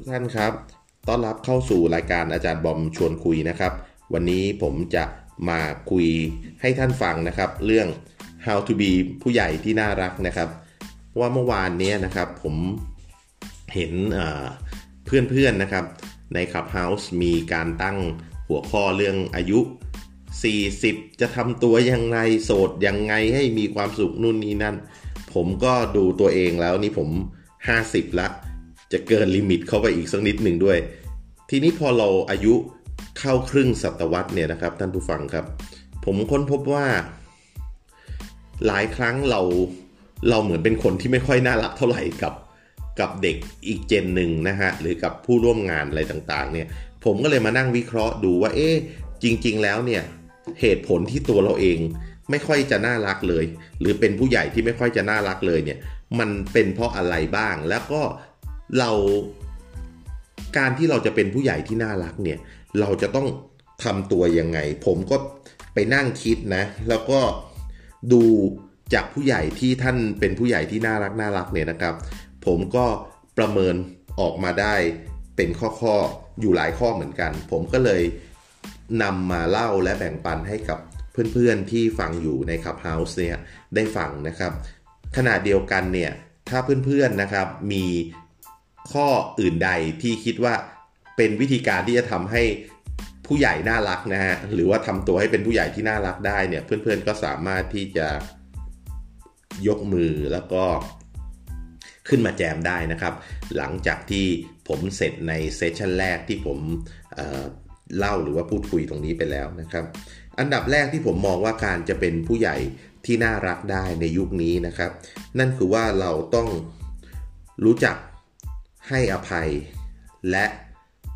ทุกท่านครับต้อนรับเข้าสู่รายการอาจารย์บอมชวนคุยนะครับ วันนี้ผมจะมาคุยให้ท่านฟังนะครับ เรื่อง how to be ผู้ใหญ่ที่น่ารักนะครับ ว่าเมื่อวานนี้นะครับผมเห็นเพื่อนๆนะครับ ใน Clubhouse มีการตั้งหัวข้อเรื่องอายุ 40 จะทำตัวยังไงโสดยังไงให้มีความสุขนู่นนี่นั่น ผมก็ดูตัวเองแล้วนี่ผม 50ละ จะเกินลิมิตเข้าไปอีกสักนิดหนึ่งด้วย ทีนี้พอเราอายุเข้าครึ่งศตวรรษเนี่ยนะครับท่านผู้ฟังครับ ผมค้นพบว่า หลายครั้งเราเราเหมือนเป็นคนที่ไม่ค่อยน่ารักเท่าไหร่กับกับเด็กอีกเจนหนึ่งนะฮะหรือกับผู้ร่วมงานอะไรต่างๆเนี่ยผมก็เลยมานั่งวิเคราะห์ดูว่าเอ๊ะจริง ๆ แล้วเนี่ยเหตุผลที่ตัวเราเองไม่ค่อยจะน่ารักเลย หรือเป็นผู้ใหญ่ที่ไม่ค่อยจะน่ารักเลยเนี่ยมันเป็นเพราะอะไรบ้างแล้วก็ เราการที่เราจะเป็นผู้ใหญ่ที่น่ารักเนี่ย เราจะต้องทำตัวยังไง ผมก็ไปนั่งคิดนะ แล้วก็ดูจากผู้ใหญ่ที่ท่านเป็นผู้ใหญ่ที่น่ารักน่ารักเนี่ยนะครับ ผมก็ประเมินออกมาได้เป็นข้อๆอยู่หลายข้อเหมือนกัน ผมก็เลยนำมาเล่าและแบ่งปันให้กับเพื่อนๆที่ฟังอยู่ในคับเฮาส์เนี่ยได้ฟังนะครับ ขณะเดียวกันเนี่ยถ้าเพื่อนๆนะครับมี ข้ออื่นใดที่คิดว่าเป็นวิธีการที่จะทำให้ผู้ใหญ่น่ารักนะฮะหรือว่าทำตัวให้เป็นผู้ใหญ่ที่น่ารักได้เนี่ยเพื่อนๆก็สามารถที่จะยกมือแล้วก็ขึ้นมาแจมได้นะครับ หลังจากที่ผมเสร็จในเซสชันแรกที่ผมเเล่าหรือว่าพูดคุยตรงนี้ไปแล้วนะครับ อันดับแรกที่ผมมองว่าการจะเป็นผู้ใหญ่ที่น่ารักได้ในยุคนี้นะครับ นั่นคือว่าเราต้องรู้จัก ให้อภัย และ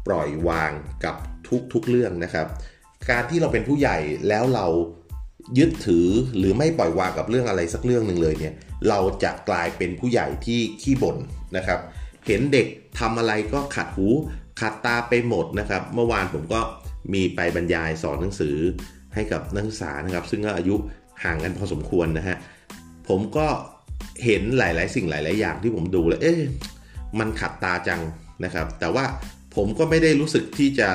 ปล่อยวางกับทุกๆเรื่องนะครับ การที่เราเป็นผู้ใหญ่แล้วเรายึดถือหรือไม่ปล่อยวางกับเรื่องอะไรสักเรื่องหนึ่งเลยเนี่ย เราจะกลายเป็นผู้ใหญ่ที่ขี้บ่นนะครับ เห็นเด็กทำอะไรก็ขัดหูขัดตาไปหมดนะครับ เมื่อวานผมก็มีไปบรรยายสอนหนังสือให้กับนักศึกษานะครับ ซึ่งก็อายุห่างกันพอสมควรนะฮะผมก็เห็นหลาย ๆ สิ่งหลาย ๆ อย่างที่ผมดูแล้วเอ๊ะ มันขัดตาจังนะครับ แต่ว่าผมก็ไม่ได้รู้สึกที่จะ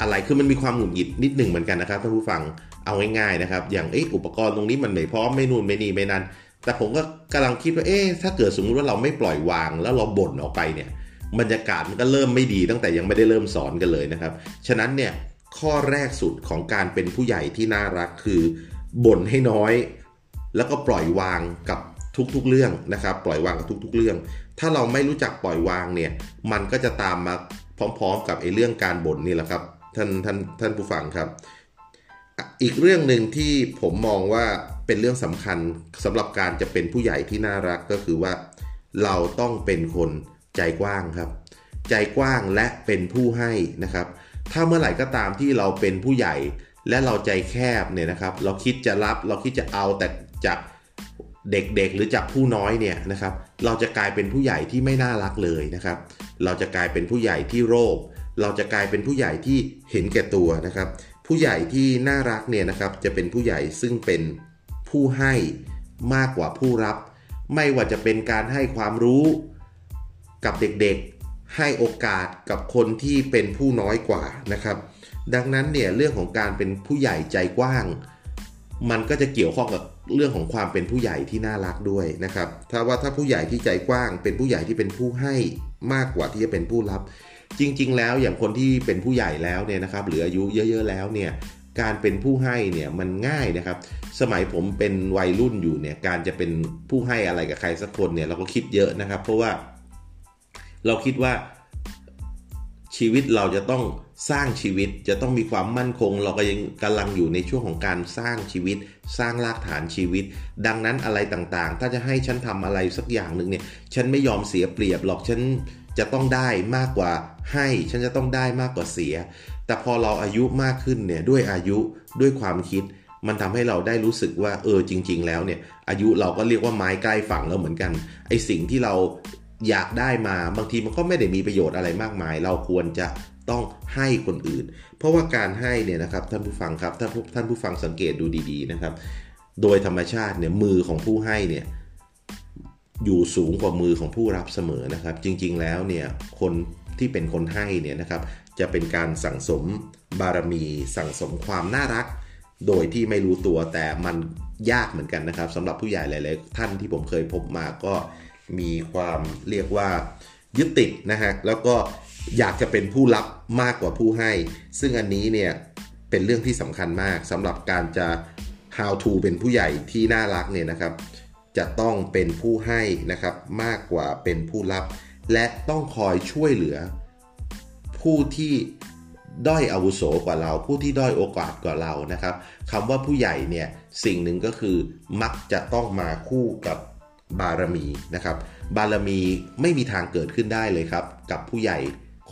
อะไรคือมันมีความหงุดหงิดนิดหนึ่งเหมือนกันนะครับท่านผู้ฟังเอาง่ายๆนะครับ อย่างออุปกรณ์ตรงนี้มันไม่พร้อมไม่นู่นไม่นี่ไม่นั่นแต่ผมก็กำลังคิดว่าเอ๊ะถ้าเกิดสมมติว่าเราไม่ปล่อยวางแล้วเราบ่นออกไปเนี่ยบรรยากาศมันก็เริ่มไม่ดีตั้งแต่ยังไม่ได้เริ่มสอนกันเลยนะครับ ฉะนั้นเนี่ยข้อแรกสุดของการเป็นผู้ใหญ่ที่น่ารักคือบ่นให้น้อย แล้วก็ปล่อยวางกับ ทุกๆเรื่องนะครับ ปล่อยวางกับทุก ๆ เรื่อง ถ้าเราไม่รู้จักปล่อยวางเนี่ย มันก็จะตามมาพร้อมๆกับไอ้เรื่องการบ่นนี่แหละครับท่านท่านท่านผู้ฟังครับ อีกเรื่องหนึ่งที่ผมมองว่าเป็นเรื่องสำคัญสำหรับการจะเป็นผู้ใหญ่ที่น่ารักก็คือว่า เราต้องเป็นคนใจกว้างครับ ใจกว้างและเป็นผู้ให้นะครับ ถ้าเมื่อไหร่ก็ตามที่เราเป็นผู้ใหญ่และเราใจแคบเนี่ยนะครับ เราคิดจะรับเราคิดจะเอาแต่จาก เด็กๆหรือจากผู้น้อยเนี่ยนะครับเราจะกลายเป็นผู้ใหญ่ที่ไม่น่ารักเลยนะครับ เราจะกลายเป็นผู้ใหญ่ที่โรคเราจะกลายเป็นผู้ใหญ่ที่เห็นแก่ตัวนะครับ ผู้ใหญ่ที่น่ารักเนี่ยนะครับจะเป็นผู้ใหญ่ซึ่งเป็นผู้ให้มากกว่าผู้รับ ไม่ว่าจะเป็นการให้ความรู้กับเด็กๆ ให้โอกาสกับคนที่เป็นผู้น้อยกว่านะครับ ดังนั้นเนี่ยเรื่องของการเป็นผู้ใหญ่ใจกว้าง มันก็จะเกี่ยวข้องกับ เรื่องของความเป็นผู้ใหญ่ที่น่ารักด้วยนะครับ ถ้าว่าถ้าผู้ใหญ่ที่ใจกว้าง เป็นผู้ใหญ่ที่เป็นผู้ให้มากกว่าที่จะเป็นผู้รับ จริง ๆ แล้วอย่างคนที่เป็นผู้ใหญ่แล้วเนี่ยนะครับหรืออายุเยอะๆแล้วเนี่ยการเป็นผู้ให้เนี่ยมันง่ายนะครับ สมัยผมเป็นวัยรุ่นอยู่เนี่ยการจะเป็นผู้ให้อะไรกับใครสักคนเนี่ยเราก็คิดเยอะนะครับ เพราะว่าเราคิดว่าชีวิตเราจะต้อง สร้างชีวิตจะต้องมีความมั่นคง เราก็ยังกำลังอยู่ในช่วงของการสร้างชีวิต สร้างรากฐานชีวิต ดังนั้นอะไรต่างๆ ถ้าจะให้ฉันทำอะไรสักอย่างหนึ่งเนี่ยฉันไม่ยอมเสียเปรียบหรอกฉันจะต้องได้มากกว่าให้ ฉันจะต้องได้มากกว่าเสีย แต่พอเราอายุมากขึ้นเนี่ยด้วยอายุด้วยความคิด มันทำให้เราได้รู้สึกว่าเออจริง ๆ แล้วเนี่ยอายุเราก็เรียกว่าไม้ใกล้ฝั่งแล้วเหมือนกันไอสิ่งที่เราอยากได้มาบางทีมันก็ไม่ได้มีประโยชน์อะไรมากมาย เราควรจะ ต้องให้คนอื่น เพราะว่าการให้เนี่ยนะครับท่านผู้ฟังครับถ้าท่านผู้ฟังสังเกตดูดีๆนะครับ โดยธรรมชาติเนี่ยมือของผู้ให้เนี่ยอยู่สูงกว่ามือของผู้รับเสมอนะครับ จริงๆแล้วเนี่ยคนทที่เป็นคนให้เนี่ยนะครับจะเป็นการสั่งสมบารมี สั่งสมความน่ารัก โดยที่ไม่รู้ตัวแต่มันยากเหมือนกันนะครับสำหรับผู้ใหญ่หลายๆท่านที่ผมเคยพบมาก็มีความเรียกว่ายึดติดนะฮะแล้วก็ อยากจะเป็นผู้รับมากกว่าผู้ให้ ซึ่งอันนี้เนี่ยเป็นเรื่องที่สำคัญมากสำหรับการจะ how to เป็นผู้ใหญ่ที่น่ารักเนี่ยนะครับ จะต้องเป็นผู้ให้นะครับมากกว่าเป็นผู้รับ และต้องคอยช่วยเหลือ ผู้ที่ด้อยอาวุโสกว่าเรา ผู้ที่ด้อยโอกาสกว่าเรานะครับคำว่าผู้ใหญ่เนี่ยสิ่งหนึ่งก็คือมักจะต้องมาคู่กับบารมีนะครับ บารมีไม่มีทางเกิดขึ้นได้เลยครับ กับผู้ใหญ่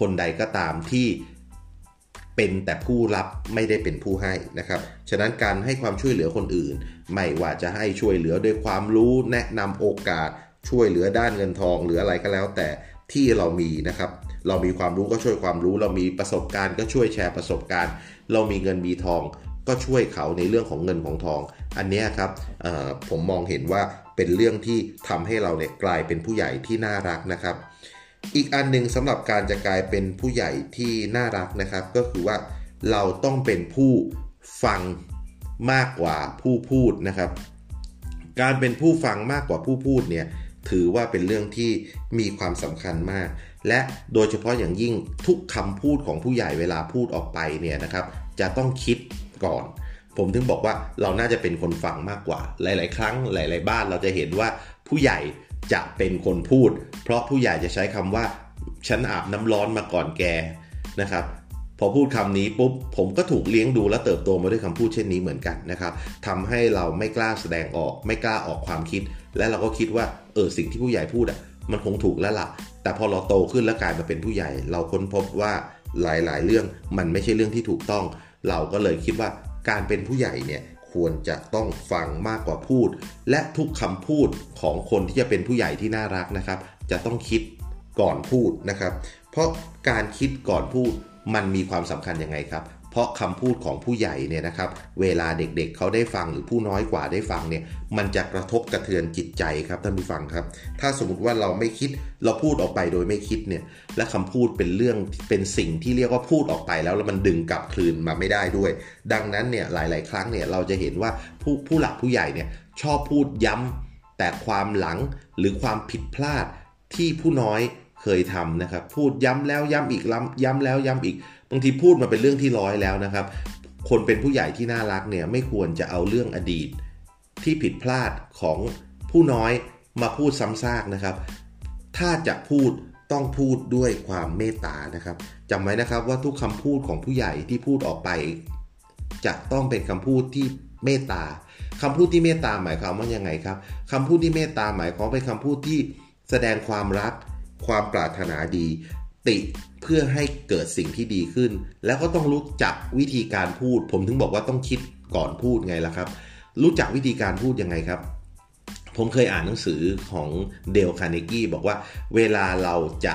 คนใดก็ตามที่เป็นแต่ผู้รับไม่ได้เป็นผู้ให้นะครับ ฉะนั้นการให้ความช่วยเหลือคนอื่น ไม่ว่าจะให้ช่วยเหลือด้วยความรู้แนะนำโอกาสช่วยเหลือด้านเงินทองหรืออะไรก็แล้ว แต่ที่เรามีนะครับ เรามีความรู้ก็ช่วยความรู้ เรามีประสบการณ์ก็ช่วยแชร์ประสบการณ์ เรามีเงินมีทอง ก็ช่วยเขาในเรื่องของเงินของทอง อันนี้ครับผมมองเห็นว่าเป็นเรื่องที่ทำให้เราเนี่ยกลายเป็นผู้ใหญ่ที่น่ารักนะครับ อีกอันหนึ่งสำหรับการจะกลายเป็นผู้ใหญ่ที่น่ารักนะครับ ก็คือว่าเราต้องเป็นผู้ฟังมากกว่าผู้พูดนะครับ การเป็นผู้ฟังมากกว่าผู้พูดเนี่ยถือว่าเป็นเรื่องที่มีความสำคัญมาก และโดยเฉพาะอย่างยิ่งทุกคำพูดของผู้ใหญ่เวลาพูดออกไปเนี่ยนะครับ จะต้องคิดก่อน ผมถึงบอกว่าเราน่าจะเป็นคนฟังมากกว่า หลาย ๆ ครั้งหลาย ๆ บ้านเราจะเห็นว่าผู้ใหญ่ จะเป็นคนพูด เพราะผู้ใหญ่จะใช้คำว่า ฉันอาบน้ำร้อนมาก่อนแกนะครับพอพูดคำนี้ปุ๊บผมก็ถูกเลี้ยงดูและเติบโตมาด้วยคำพูดเช่นนี้เหมือนกันนะครับทำให้เราไม่กล้าแสดงออก ไม่กล้าออกความคิด และเราก็คิดว่าเออสิ่งที่ผู้ใหญ่พูดอะมันคงถูกแล้วละ่ะ แต่พอเราโตขึ้นแล้วกลายมาเป็นผู้ใหญ่ เราค้นพบว่าหลายๆ เรื่องมันไม่ใช่เรื่องที่ถูกต้อง เราก็เลยคิดว่าการเป็นผู้ใหญ่เนี่ย ควรจะต้องฟังมากกว่าพูด และทุกคำพูดของคนที่จะเป็นผู้ใหญ่ที่น่ารักนะครับ จะต้องคิดก่อนพูดนะครับ เพราะการคิดก่อนพูดมันมีความสำคัญยังไงครับ เพราะคำพูดของผู้ใหญ่เนี่ยนะครับ เวลาเด็กๆเเขาได้ฟังหรือผู้น้อยกว่าได้ฟังเนี่ย มันจะกระทบกระเทือนจิตใจครับท่านผู้ฟังครับ ถ้าสมมติว่าเราไม่คิดเราพูดออกไปโดยไม่คิดเนี่ย และคำพูดเป็นเรื่องเป็นสิ่งที่เรียกว่าพูดออกไปแล้วแล้วมันดึงกลับคืนมาไม่ได้ด้วย ดังนั้นเนี่ยหลาย ๆ ครั้งเนี่ยเราจะเห็นว่าผู้ผู้หลักผู้ใหญ่เนี่ยชอบพูดย้ำแต่ความหลังหรือความผิดพลาดที่ผู้น้อย เคยทำนะครับ พูดย้ำแล้วย้ำอีกย้ำแล้วย้ำอีก บางทีพูดมาเป็นเรื่องที่ร้อยแล้วนะครับ คนเป็นผู้ใหญ่ที่น่ารักเนี่ยไม่ควรจะเอาเรื่องอดีต ที่ผิดพลาดของผู้น้อยมาพูดซ้ำซากนะครับ ถ้าจะพูดต้องพูดด้วยความเมตตานะครับจำไว้นะครับว่าทุกคำพูดของผู้ใหญ่ที่พูดออกไป จะต้องเป็นคำพูดที่เมตตาคำพูดที่เมตตาหมายความว่ายังไงครับคำพูดที่เมตตาหมายความเป็นคำพูดที่แสดงความรัก ความปรารถนาดี ติเพื่อให้เกิดสิ่งที่ดีขึ้น แล้วก็ต้องรู้จักวิธีการพูด ผมถึงบอกว่าต้องคิดก่อนพูดไงล่ะครับ รู้จักวิธีการพูดยังไงครับ ผมเคยอ่านหนังสือของเดลคาร์เนกี้บอกว่าเวลาเราจะ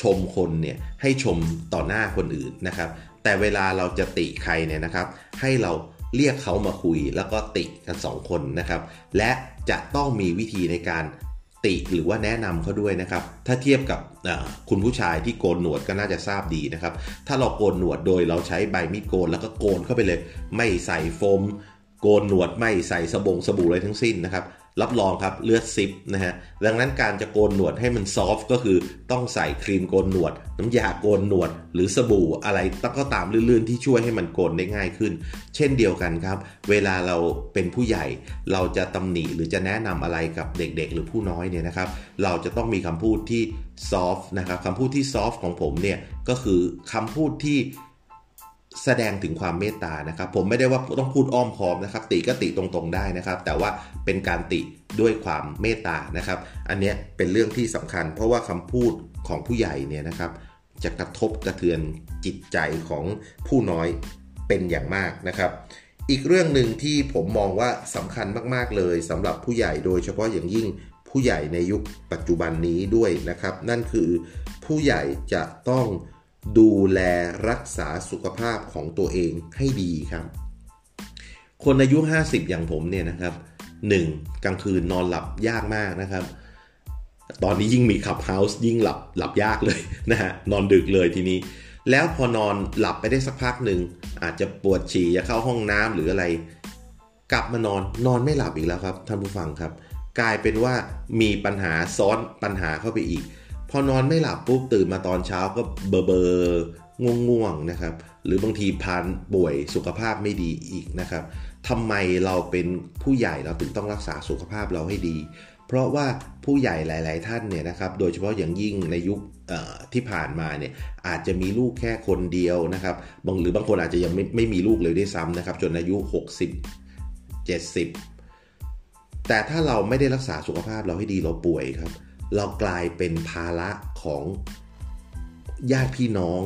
ชมคนเนี่ยให้ชมต่อหน้าคนอื่นนะครับ แต่เวลาเราจะติใครเนี่ยนะครับ ให้เราเรียกเขามาคุยแล้วก็ติกันสองคนนะครับ และจะต้องมีวิธีในการ ติหรือว่าแนะนำเขาด้วยนะครับ ถ้าเทียบกับคุณผู้ชายที่โกนหนวดก็น่าจะทราบดีนะครับ ถ้าเราโกนหนวดโดยเราใช้ใบมีดโกนแล้วก็โกนเข้าไปเลย ไม่ใส่โฟม โกนหนวดไม่ใส่สบงสบู่อะไรทั้งสิ้นนะครับ รับรองครับเลือดซิบนะฮะดังนั้นการจะโกนหนวดให้มัน soft ก็คือต้องใส่ครีมโกนหนวด น้ำยาโกนหนวด หรือสบู่อะไรต้องก็ตามลื่นๆ ที่ช่วยให้มันโกนได้ง่ายขึ้น เช่นเดียวกันครับ เวลาเราเป็นผู้ใหญ่ เราจะตำหนิหรือจะแนะนำอะไรกับเด็กๆ หรือผู้น้อยเนี่ยนะครับ เราจะต้องมีคำพูดที่ซอฟต์นะครับคำพูดที่ซอฟต์ของผมเนี่ยก็คือคำพูดที่ แสดงถึงความเมตตานะครับ ผมไม่ได้ว่าต้องพูดอ้อมค้อมนะครับ ติก็ติตรงๆได้นะครับ แต่ว่าเป็นการติด้วยความเมตตานะครับ อันนี้เป็นเรื่องที่สำคัญ เพราะว่าคำพูดของผู้ใหญ่เนี่ยนะครับ จะกระทบกระเทือนจิตใจของผู้น้อยเป็นอย่างมากนะครับ อีกเรื่องหนึ่งที่ผมมองว่าสำคัญมากๆเลยสำหรับผู้ใหญ่โดยเฉพาะอย่างยิ่งผู้ใหญ่ในยุคปัจจุบันนี้ด้วยนะครับ นั่นคือผู้ใหญ่จะต้อง ดูแลรักษาสุขภาพของตัวเองให้ดีครับ คนอายุ 50 อย่างผมเนี่ยนะครับ 1. กลางคืนนอนหลับยากมากนะครับ ตอนนี้ยิ่งมีขับเฮาส์ยิ่งหลับหลับยากเลยนะฮะนอนดึกเลยทีนี้ แล้วพอนอนหลับไปได้สักพักหนึ่งอาจจะปวดฉี่จะเข้าห้องน้ำหรืออะไร กลับมานอนนอนไม่หลับอีกแล้วครับท่านผู้ฟังครับ กลายเป็นว่ามีปัญหาซ้อนปัญหาเข้าไปอีก พอนอนไม่หลับปุ๊บตื่นมาตอนเช้าก็เบอเบอง่วงง่วงนะครับ หรือบางทีพานป่วยสุขภาพไม่ดีอีกนะครับทำไมเราเป็นผู้ใหญ่เราถึงต้องรักษาสุขภาพเราให้ดี เพราะว่าผู้ใหญ่หลาย ๆ ท่านเนี่ยนะครับ โดยเฉพาะอย่างยิ่งในยุคที่ผ่านมาเนี่ยอาจจะมีลูกแค่คนเดียวนะครับบางหรือบางคนอาจจะยังไม่ไม่มีลูกเลยด้วยซ้ำนะครับ จนอายุ 60 70 แต่ถ้าเราไม่ได้รักษาสุขภาพเราให้ดีเราป่วยครับ เรากลายเป็นภาระของญาติพี่น้อง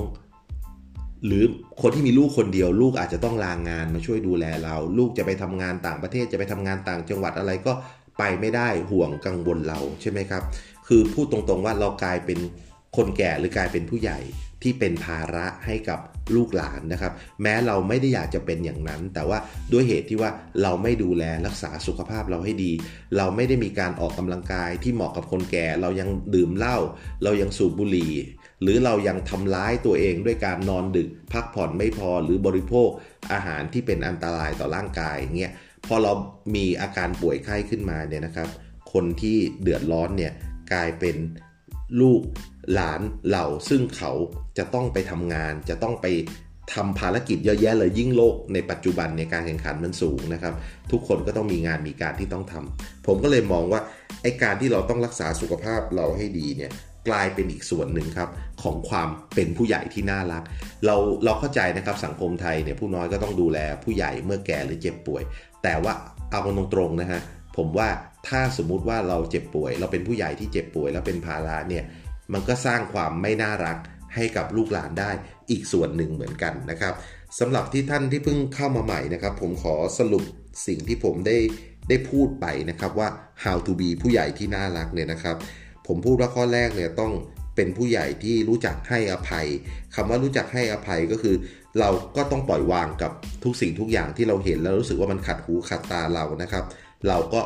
หรือคนที่มีลูกคนเดียว ลูกอาจจะต้องลางงานมาช่วยดูแลเรา ลูกจะไปทำงานต่างประเทศจะไปทำงานต่างจังหวัดอะไรก็ไปไม่ได้ห่วงกังวลเราใช่ไหมครับ คือพูดตรงๆว่าเรากลายเป็นคนแก่หรือกลายเป็นผู้ใหญ่ ที่เป็นภาระให้กับลูกหลานนะครับ แม้เราไม่ได้อยากจะเป็นอย่างนั้น แต่ว่าด้วยเหตุที่ว่าเราไม่ดูแลรักษาสุขภาพเราให้ดี เราไม่ได้มีการออกกำลังกายที่เหมาะกับคนแก่ เรายังดื่มเหล้าเรายังสูบบุหรี่ หรือเรายังทำร้ายตัวเองด้วยการนอนดึก พักผ่อนไม่พอหรือบริโภค อาหารที่เป็นอันตรายต่อร่างกายเงี้ยพอเรามีอาการป่วยไข้ขึ้นมาเนี่ยนะครับ คนที่เดือดร้อนเนี่ยกลายเป็นลูก หลานเหล่าซึ่งเขาจะต้องไปทำงาน จะต้องไปทำภารกิจเยอะแยะเลยยิ่งโลกในปัจจุบันในการแข่งขันมันสูงนะครับ ทุกคนก็ต้องมีงานมีการที่ต้องทำผมก็เลยมองว่าไอการที่เราต้องรักษาสุขภาพเราให้ดีเนี่ยกลายเป็นอีกส่วนหนึ่งครับของความเป็นผู้ใหญ่ที่น่ารัก เราเราเข้าใจนะครับสังคมไทยเนี่ยผู้น้อยก็ต้องดูแลผู้ใหญ่เมื่อแก่หรือเจ็บป่วย แต่ว่าเอาตรงๆนะฮะผมว่าถ้าสมมุติว่าเราเจ็บป่วย เราเป็นผู้ใหญ่ที่เจ็บป่วยแล้วเป็นภาระเนี่ย มันก็สร้างความไม่น่ารักให้กับลูกหลานได้อีกส่วนหนึ่งเหมือนกันนะครับสำหรับที่ท่านที่เพิ่งเข้ามาใหม่นะครับ ผมขอสรุปสิ่งที่ผมได้ได้พูดไปนะครับว่า how to be ผู้ใหญ่ที่น่ารักเนี่ยนะครับ ผมพูดว่าข้อแรกเนี่ยต้องเป็นผู้ใหญ่ที่รู้จักให้อภัยคำว่ารู้จักให้อภัยก็คือ เราก็ต้องปล่อยวางกับทุกสิ่งทุกอย่างที่เราเห็นแล้วรู้สึกว่ามันขัดหูขัดตาเรานะครับ เราก็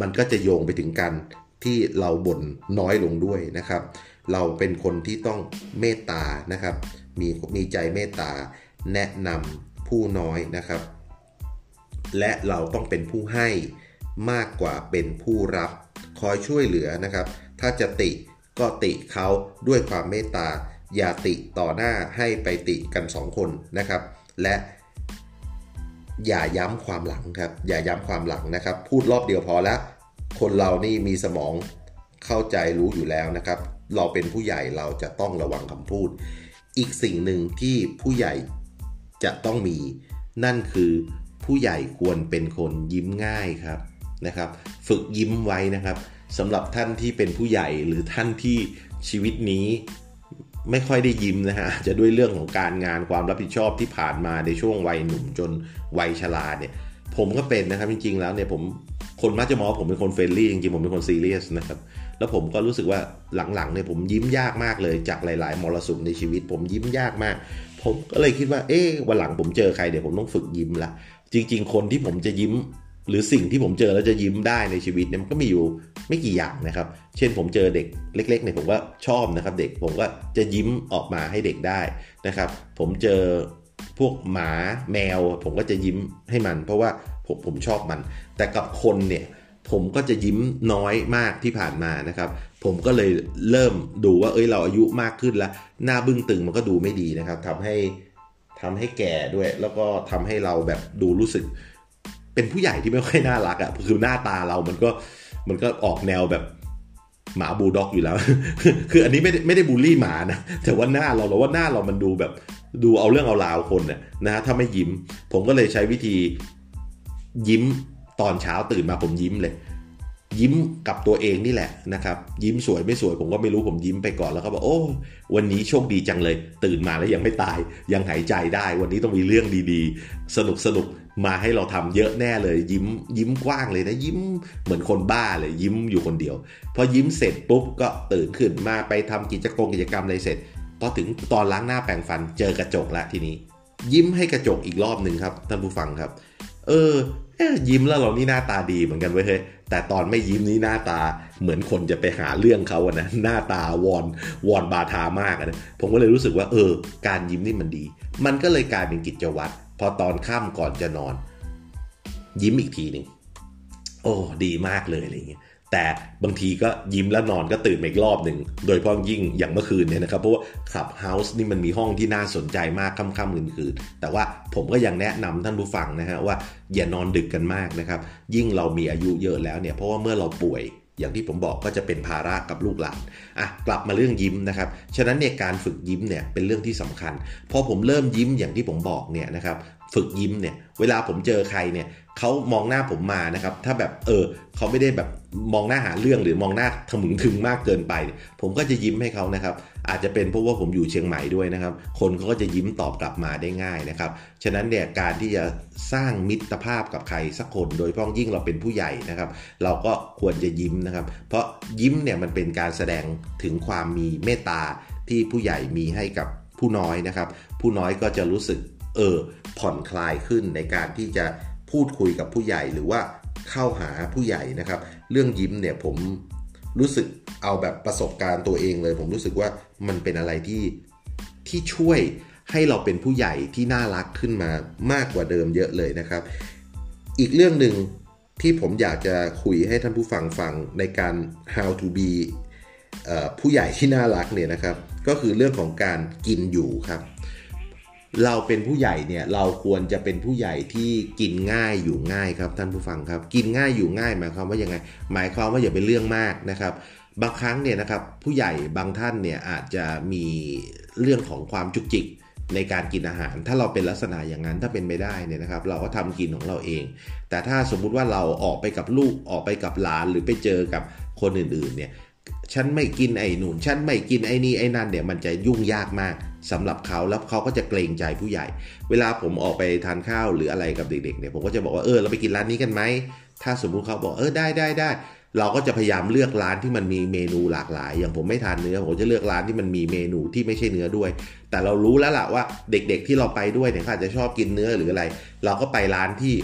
มันก็จะโยงไปถึงกัน ที่เราบ่นน้อยลงด้วยนะครับ เราเป็นคนที่ต้องเมตตานะครับ มีมีใจเมตตาแนะนำผู้น้อยนะครับ และเราต้องเป็นผู้ให้มากกว่าเป็นผู้รับ คอยช่วยเหลือนะครับ ถ้าจะติก็ติเขาด้วยความเมตตาอย่าติต่อหน้าให้ไปติกันสองคนนะครับ และอย่าย้ำความหลังครับ อย่าย้ำความหลังนะครับ พูดรอบเดียวพอแล้ว คนเรานี่มีสมองเข้าใจรู้อยู่แล้วนะครับ เราเป็นผู้ใหญ่เราจะต้องระวังคำพูด อีกสิ่งหนึ่งที่ผู้ใหญ่จะต้องมี นั่นคือผู้ใหญ่ควรเป็นคนยิ้มง่ายครับนะครับ ฝึกยิ้มไว้นะครับสำหรับท่านที่เป็นผู้ใหญ่หรือท่านที่ชีวิตนี้ไม่ค่อยได้ยิ้มนะฮะจะด้วยเรื่องของการงานความรับผิดชอบที่ผ่านมาในช่วงวัยหนุ่มจนวัยชราเนี่ย ผมก็เป็นนะครับจริงๆแล้วเนี่ยผม คนมักจะมองผมเป็นคน friendly จริงๆ ผมเป็นคนซีเรียสนะครับ แล้วผมก็รู้สึกว่าหลังๆเนี่ยผมยิ้มยากมากเลยจากหลายๆมรสุมในชีวิต ผมยิ้มยากมาก ผมก็เลยคิดว่า เอ๊ะวันหลังผมเจอใครเดี๋ยวผมต้องฝึกยิ้มละ จริง ๆ คนที่ผมจะยิ้ม หรือสิ่งที่ผมเจอแล้วจะยิ้มได้ในชีวิตเนี่ยมันก็มีอยู่ไม่กี่อย่างนะครับ เช่นผมเจอเด็กเล็กๆเนี่ยผมก็ชอบนะครับ เด็กผมก็จะยิ้มออกมาให้เด็กได้นะครับ ผมเจอพวกหมาแมวผมก็จะยิ้มให้มัน เพราะว่า ผมผมชอบมัน แต่กับคนเนี่ยผมก็จะยิ้มน้อยมากที่ผ่านมานะครับ ผมก็เลยเริ่มดูว่าเอ้ยเราอายุมากขึ้นแล้ว หน้าบึ้งตึงมันก็ดูไม่ดีนะครับทำให้ทำให้แก่ด้วย แล้วก็ทำให้เราแบบดูรู้สึก เป็นผู้ใหญ่ที่ไม่ค่อยน่ารักอะ่ะคือหน้าตาเรามันก็มันก็ออกแนวแบบหมาบูลด็อกอยู่แล้ว คืออันนี้ไม่ได้ไม่ได้บูลลี่หมานะ แต่ว่าหน้าเราเราว่าหน้าเรามันดูแบบดูเอาเรื่องเอาราวคนน่ยนะถ้าไม่ยิ้ม ผมก็เลยใช้วิธี ยิ้มตอนเช้าตื่นมาผมยิ้มเลย ยิ้มกับตัวเองนี่แหละนะครับ ยิ้มสวยไม่สวยผมก็ไม่รู้ผมยิ้มไปก่อนแล้วก็บอกโอ้ วันนี้โชคดีจังเลย ตื่นมาแล้วยังไม่ตาย ยังหายใจได้ วันนี้ต้องมีเรื่องดีๆ สนุกสนุกมาให้เราทำเยอะแน่เลย ยิ้มยิ้มกว้างเลยนะยิ้มเหมือนคนบ้าเลยยิ้มอยู่คนเดียว พอยิ้มเสร็จปุ๊บก็ตื่นขึ้นมาไปทำกิจกรรมกิจกรรมอะไรเสร็จพอถึงตอนล้างหน้าแปรงฟันเจอกระจกแล้วทีนี้ ยิ้มให้กระจกอีกรอบหนึ่งครับท่านผู้ฟังครับ เออยิ้มแล้วเรานี่หน้าตาดีเหมือนกันเว้ยเฮ้ยแต่ตอนไม่ยิ้มนี่หน้าตาเหมือนคนจะไปหาเรื่องเขาอะนะหน้าตาวอนวอนบาทามากนะผมก็เลยรู้สึกว่า เออ การยิ้มนี่มันดี มันก็เลยกลายเป็นกิจวัตรพอตอนค่ำก่อนจะนอน ยิ้มอีกทีหนึ่งโอ้ดีมากเลยอะไรเงี้ย แต่บางทีก็ยิ้มแล้วนอนก็ตื่นมาอีกรอบหนึ่ง โดยเฉพาะยิ่งอย่างเมื่อคืนเนี่ยนะครับ เพราะว่าคลับเฮาส์นี่มันมีห้องที่น่าสนใจมากค่ำๆคืนๆแต่ว่าผมก็ยังแนะนำท่านผู้ฟังนะฮะว่าอย่านอนดึกกันมากนะครับ ยิ่งเรามีอายุเยอะแล้วเนี่ยเพราะว่าเมื่อเราป่วยอย่างที่ผมบอกก็จะเป็นภาระกับลูกหลานอะกลับมาเรื่องยิ้มนะครับ ฉะนั้นเนี่ยการฝึกยิ้มเนี่ยเป็นเรื่องที่สำคัญ พอผมเริ่มยิ้มอย่างที่ผมบอกเนี่ยนะครับ ฝึกยิ้มเนี่ย เวลาผมเจอใครเนี่ย เขามองหน้าผมมานะครับ ถ้าแบบเออเขาไม่ได้แบบมองหน้าหาเรื่องหรือมองหน้าทะมึงถึงมากเกินไป ผมก็จะยิ้มให้เขานะครับ อาจจะเป็นเพราะว่าผมอยู่เชียงใหม่ด้วยนะครับ คนเขาก็จะยิ้มตอบกลับมาได้ง่ายนะครับ ฉะนั้นเนี่ยการที่จะสร้างมิตรภาพกับใครสักคน โดยเฉพาะยิ่งเราเป็นผู้ใหญ่นะครับ เราก็ควรจะยิ้มนะครับ เพราะยิ้มเนี่ยมันเป็นการแสดงถึงความมีเมตตาที่ผู้ใหญ่มีให้กับผู้น้อยนะครับ ผู้น้อยก็จะรู้สึกเออผ่อนคลายขึ้นในการที่จะ พูดคุยกับผู้ใหญ่หรือว่าเข้าหาผู้ใหญ่นะครับ เรื่องยิ้มเนี่ยผมรู้สึกเอาแบบประสบการณ์ตัวเองเลย ผมรู้สึกว่ามันเป็นอะไรที่ที่ช่วยให้เราเป็นผู้ใหญ่ที่น่ารักขึ้นมามากกว่าเดิมเยอะเลยนะครับ อีกเรื่องหนึ่งที่ผมอยากจะคุยให้ท่านผู้ฟังฟังในการ how to be ผู้ใหญ่ที่น่ารักเนี่ยนะครับ ก็คือเรื่องของการกินอยู่ครับ เราเป็นผู้ใหญ่เนี่ยเราควรจะเป็นผู้ใหญ่ที่กินง่ายอยู่ง่ายครับท่านผู้ฟังครับ กินง่ายอยู่ง่ายหมายความว่ายังไง หมายความว่าอย่าเป็นเรื่องมากนะครับ บางครั้งเนี่ยนะครับผู้ใหญ่บางท่านเนี่ยอาจจะมีเรื่องของความจุกจิกในการกินอาหาร ถ้าเราเป็นลักษณะอย่างนั้นถ้าเป็นไม่ได้เนี่ยนะครับ เราก็ทำกินของเราเอง แต่ถ้าสมมุติว่าเราออกไปกับลูกออกไปกับหลานหรือไปเจอกับคนอื่นๆเนี่ย ฉันไม่กินไอ้นู่นฉันไม่กินไอ้นี่ไอ้นั่นเนี่ยมันจะยุ่งยากมากสำหรับเขาแล้วเขาก็จะเกรงใจผู้ใหญ่ เวลาผมออกไปทานข้าวหรืออะไรกับเด็กๆเนี่ยผมก็จะบอกว่าเออเราไปกินร้านนี้กันไหมถ้าสมมุติเขาบอกเออได้ได้ได้เราก็จะพยายามเลือกร้านที่มันมีเมนูหลากหลาย อย่างผมไม่ทานเนื้อผมจะเลือกร้านที่มันมีเมนูที่ไม่ใช่เนื้อด้วย แต่เรารู้แล้วล่ะว่าเด็กๆที่เราไปด้วยเนี่ยเขาอาจจะชอบกินเนื้อหรืออะไร เราก็ไปร้านที่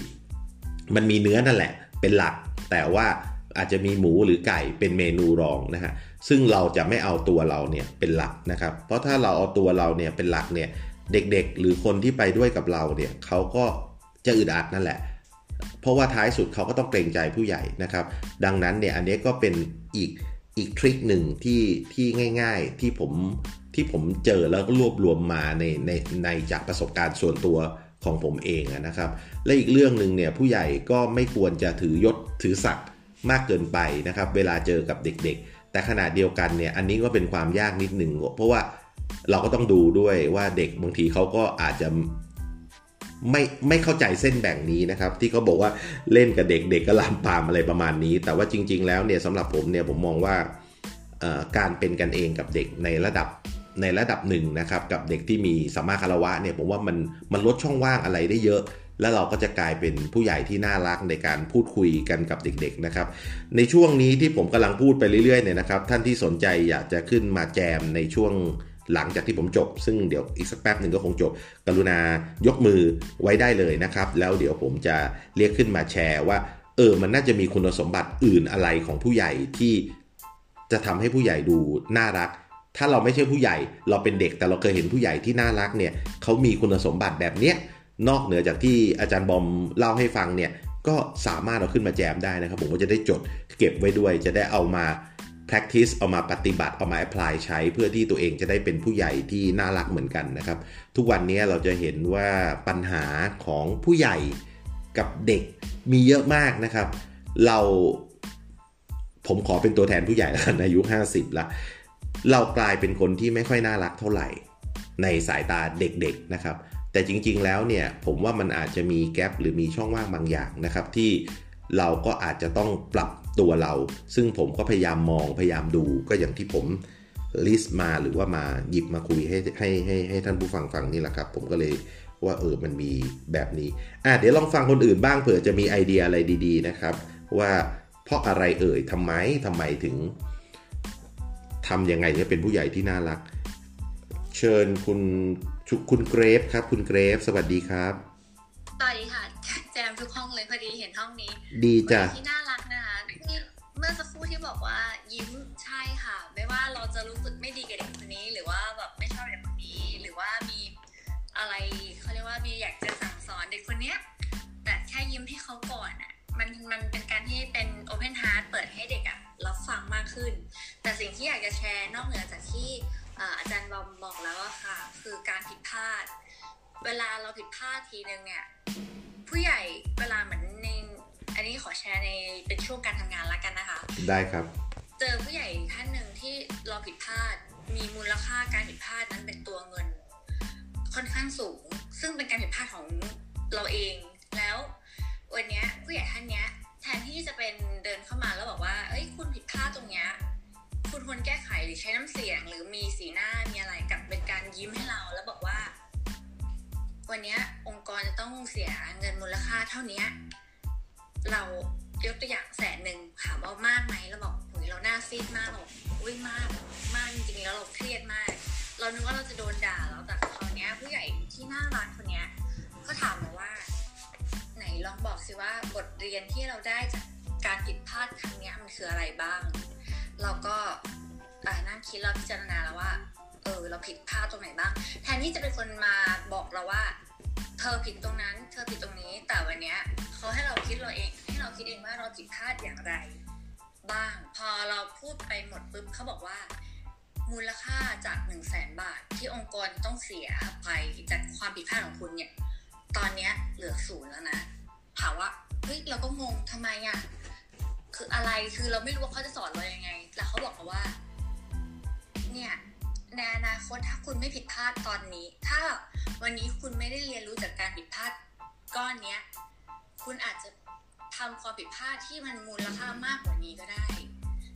มันมีเนื้อนั่นแหละ เป็นหลัก แต่ว่า อาจจะมีหมูหรือไก่เป็นเมนูรองนะฮะซึ่งเราจะไม่เอาตัวเราเนี่ยเป็นหลักนะครับ เพราะถ้าเราเอาตัวเราเนี่ยเป็นหลักเนี่ยเด็กๆ หรือคนที่ไปด้วยกับเราเนี่ยเขาก็จะอึดอัดนั่นแหละ เพราะว่าท้ายสุดเขาก็ต้องเกรงใจผู้ใหญ่นะครับ ดังนั้นเนี่ยอันนี้ก็เป็นอีกอีกทริคหนึ่งที่ที่ง่าย ๆที่ผมที่ผมเจอแล้วก็รวบรวมมาในในในจากประสบการณ์ส่วนตัวของผมเองนะครับ และอีกเรื่องหนึ่งเนี่ยผู้ใหญ่ก็ไม่ควรจะถือยศถือศักดิ์ มากเกินไปนะครับ เวลาเจอกับเด็กๆ แต่ขณะเดียวกันเนี่ยอันนี้ก็เป็นความยากนิดหนึ่งเพราะว่าเราก็ต้องดูด้วยว่าเด็กบางทีเขาก็อาจจะไม่ไม่เข้าใจเส้นแบ่งนี้นะครับ ที่เขาบอกว่าเล่นกับเด็กๆกก็ลามปามอะไรประมาณนี้ แต่ว่าจริง ๆ แล้วเนี่ยสำหรับผมเนี่ยผมมองว่าการเป็นกันเองกับเด็กในระดับในระดับหนึ่งนะครับ กับเด็กที่มีสัมมาคารวะเนี่ยผมว่ามันมันลดช่องว่างอะไรได้เยอะ แล้วเราก็จะกลายเป็นผู้ใหญ่ที่น่ารักในการพูดคุยกันกับเด็กๆนะครับ ในช่วงนี้ที่ผมกำลังพูดไปเรื่อยๆเนี่ยนะครับ ท่านที่สนใจอยากจะขึ้นมาแจมในช่วงหลังจากที่ผมจบ ซึ่งเดี๋ยวอีกสักแป๊บหนึ่งก็คงจบ กรุณายกมือไว้ได้เลยนะครับ แล้วเดี๋ยวผมจะเรียกขึ้นมาแชร์ว่า เออ มันน่าจะมีคุณสมบัติอื่นอะไรของผู้ใหญ่ที่จะทำให้ผู้ใหญ่ดูน่ารัก ถ้าเราไม่ใช่ผู้ใหญ่ เราเป็นเด็กแต่เราเคยเห็นผู้ใหญ่ที่น่ารักเนี่ยเขามีคุณสมบัติแบบเนี้ย นอกเหนือจากที่อาจารย์บอมเล่าให้ฟังเนี่ยก็สามารถเอาขึ้นมาแจมได้นะครับผมก็จะได้จดเก็บไว้ด้วย จะได้เอามา practice เอามาปฏิบัติเอามา apply ใช้เพื่อที่ตัวเองจะได้เป็นผู้ใหญ่ที่น่ารักเหมือนกันนะครับ ทุกวันนี้เราจะเห็นว่าปัญหาของผู้ใหญ่กับเด็กมีเยอะมากนะครับ เราผมขอเป็นตัวแทนผู้ใหญ่แล้วอายุ 50 ละ เรากลายเป็นคนที่ไม่ค่อยน่ารักเท่าไหร่ ในสายตาเด็กๆนะครับ แต่จริงๆแล้วเนี่ยผมว่ามันอาจจะมีแกลบหรือมีช่องว่างบางอย่างนะครับที่เราก็อาจจะต้องปรับตัวเรา ซึ่งผมก็พยายามมองพยายามดูก็อย่างที่ผมลิสต์มาหรือว่ามาหยิบมาคุยให้ให้ให้ให้ท่านผู้ฟังฟังนี่แหละครับ ผมก็เลยว่าเออมันมีแบบนี้อะเดี๋ยวลองฟังคนอื่นบ้างเผื่อจะมีไอเดียอะไรดี ๆนะครับ ว่าเพราะอะไรเอ่ยทำไมทำไมถึงทำยังไงจะเป็นผู้ใหญ่ที่น่ารัก เชิญคุณ คุณเกรฟครับ คุณเกรฟ สวัสดีครับสวัสดีค่ะ แจมทุกห้องเลยพอดีเห็นห้องนี้ ดีจ้ะที่น่ารักนะคะเมื่อสักครู่ที่บอกว่ายิ้มใช่ค่ะ ไม่ว่าเราจะรู้สึกไม่ดีกับเด็กคนนี้ หรือว่าแบบไม่ชอบเด็กคนนี้ หรือว่ามีอะไรเขาเรียกว่ามีอยากจะสั่งสอนเด็กคนเนี้ยแต่แค่ยิ้มให้เขาก่อนอะมันมันเป็นการที่เป็น open heart เปิดให้เด็กอะรับฟังมากขึ้น แต่สิ่งที่อยากจะแชร์นอกเหนือจากที่ อาจารย์บอมบอกแล้วอะค่ะ คือการผิดพลาด เวลาเราผิดพลาดทีนึงเนี่ย ผู้ใหญ่เวลาเหมือนในอันนี้ขอแชร์ในเป็นช่วงการทำงานละกันนะคะ ได้ครับ เจอผู้ใหญ่ท่านหนึ่งที่เราผิดพลาด มีมูลค่าการผิดพลาดนั้นเป็นตัวเงิน ค่อนข้างสูง ซึ่งเป็นการผิดพลาดของเราเอง แล้ววันนี้ผู้ใหญ่ท่านนี้แทนที่จะเป็นเดินเข้ามาแล้วบอกว่า เอ้ยคุณผิดพลาดตรงเนี้ย คุณควรแก้ไขหรือใช้น้ำเสียง หรือมีสีหน้ามีอะไรกับเป็นการยิ้มให้เราแล้วบอกว่า วันนี้องค์กรจะต้องเสียเงินมูลค่าเท่านี้เรายกตัวอย่างแสนหนึ่งถามว่ามากไหมเราบอกโอ้ยเราหน้าซีดมากเราอุ้ยมากมากจริงๆแล้วเราเครียดมาก เรานึกว่าเราจะโดนด่าแล้วแต่คราวนี้ผู้ใหญ่ที่หน่ารักคนนี้ก็ถามมาว่า ไหนลองบอกสิว่าบทเรียนที่เราได้จากการผิดพลาดครั้งนี้มันคืออะไรบ้าง เราก็นั่งคิดเราพิจารณาแล้วว่า เออ เราผิดพลาดตรงไหนบ้าง แทนที่จะเป็นคนมาบอกเราว่า เธอผิดตรงนั้น เธอผิดตรงนี้ แต่วันเนี้ยเขาให้เราคิดเราเอง ให้เราคิดเองว่าเราผิดพลาดอย่างไร บ้าง พอเราพูดไปหมดปุ๊บเขาบอกว่า มูลค่าจากหนึ่งแสนบาท ที่องค์กรต้องเสียไปจากความผิดพลาดของคุณเนี่ย ตอนเนี้ยเหลือศูนย์แล้วนะ ถามว่า เฮ้ย เราก็งงทำไมอะ คืออะไรคือเราไม่รู้ว่าเขาจะสอนเรายังไง แล้วเขาบอกมาว่า เนี่ยในอนาคตถ้าคุณไม่ผิดพลาดตอนนี้ ถ้าวันนี้คุณไม่ได้เรียนรู้จากการผิดพลาดก้อนเนี้ย คุณอาจจะทำความผิดพลาดที่มันมูลค่ามากกว่านี้ก็ได้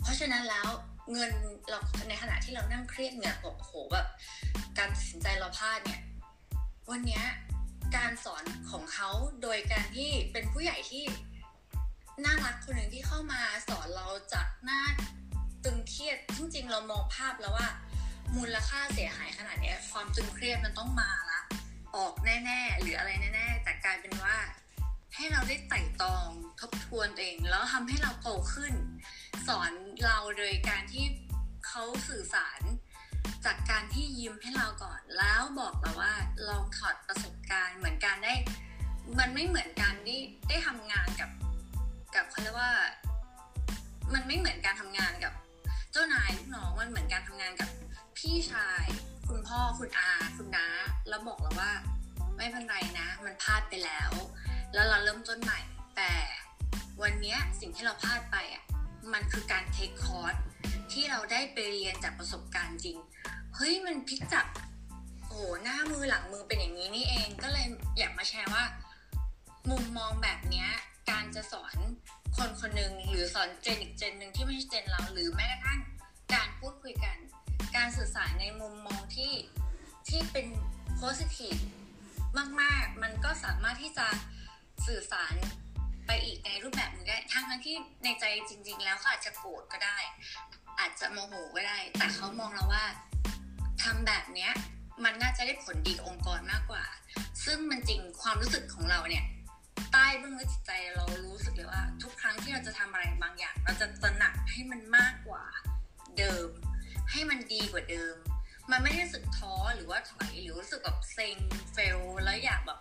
เพราะฉะนั้นแล้วเงินเราในขณะที่เรานั่งเครียดเหงื่อกโหแบบการตัดสินใจเราพลาดเนี่ย วันเนี้ยการสอนของเขาโดยการที่เป็นผู้ใหญ่ที่ น่ารักคนหนึ่งที่เข้ามาสอนเราจากหน้าตึงเครียดจริงๆเรามองภาพแล้วว่า มูลค่าเสียหายขนาดนี้ความตึงเครียดมันต้องมาละออกแน่ ๆ หรืออะไรแน่ๆแต่กลายเป็นว่า ให้เราได้ไต่ตองทบทวนตัวเองแล้วทำให้เราโตขึ้น สอนเราโดยการที่เขาสื่อสารจากการที่ยิ้มให้เราก่อนแล้วบอกเราว่าลองถอดประสบการณ์เหมือนการได้ มันไม่เหมือนการที่ได้ทำงานกับ กับเขาเรียกว่า มันไม่เหมือนการทำงานกับเจ้านายลูกน้องมันเหมือนการทำงานกับพี่ชาย คุณพ่อคุณอาคุณน้าแล้วบอกเราว่า ไม่เป็นไรนะ มันพลาดไปแล้ว แล้วเราเริ่มต้นใหม่ แต่วันนี้สิ่งที่เราพลาดไปอะมันคือการเทคคอร์สที่เราได้ไปเรียนจากประสบการณ์จริง เฮ้ยมันพลิกจากโอ้หน้ามือหลังมือเป็นอย่างนี้นี่เอง ก็เลยอยากมาแชร์ว่า มุมมองแบบนี้ การจะสอนคนคนหนึ่งหรือสอนเจนอีกเจนหนึ่งที่ไม่ใช่เจนเราหรือแม้กระทั่งการพูดคุยกัน การสื่อสารในมุมมองที่ที่เป็นโพสิทีฟมากๆ มันก็สามารถที่จะสื่อสารไปอีกในรูปแบบนึงได้ทั้งที่ในใจจริง ๆ แล้วเขาอาจจะโกรธก็ได้ อาจจะโมโหก็ได้ แต่เขามองเราว่าทำแบบเนี้ยมันน่าจะได้ผลดีองค์กรมากกว่า ซึ่งมันจริงความรู้สึกของเราเนี่ย ใต้เบื้องลึกจิตใจเรารู้สึกเลยว่า ทุกครั้งที่เราจะทำอะไรบางอย่าง เราจะตระหนักให้มันมากกว่าเดิม ให้มันดีกว่าเดิม มันไม่ได้รู้สึกท้อหรือว่าถอยหรือรู้สึกแบบเซ็งเฟลแล้วอยากแบบ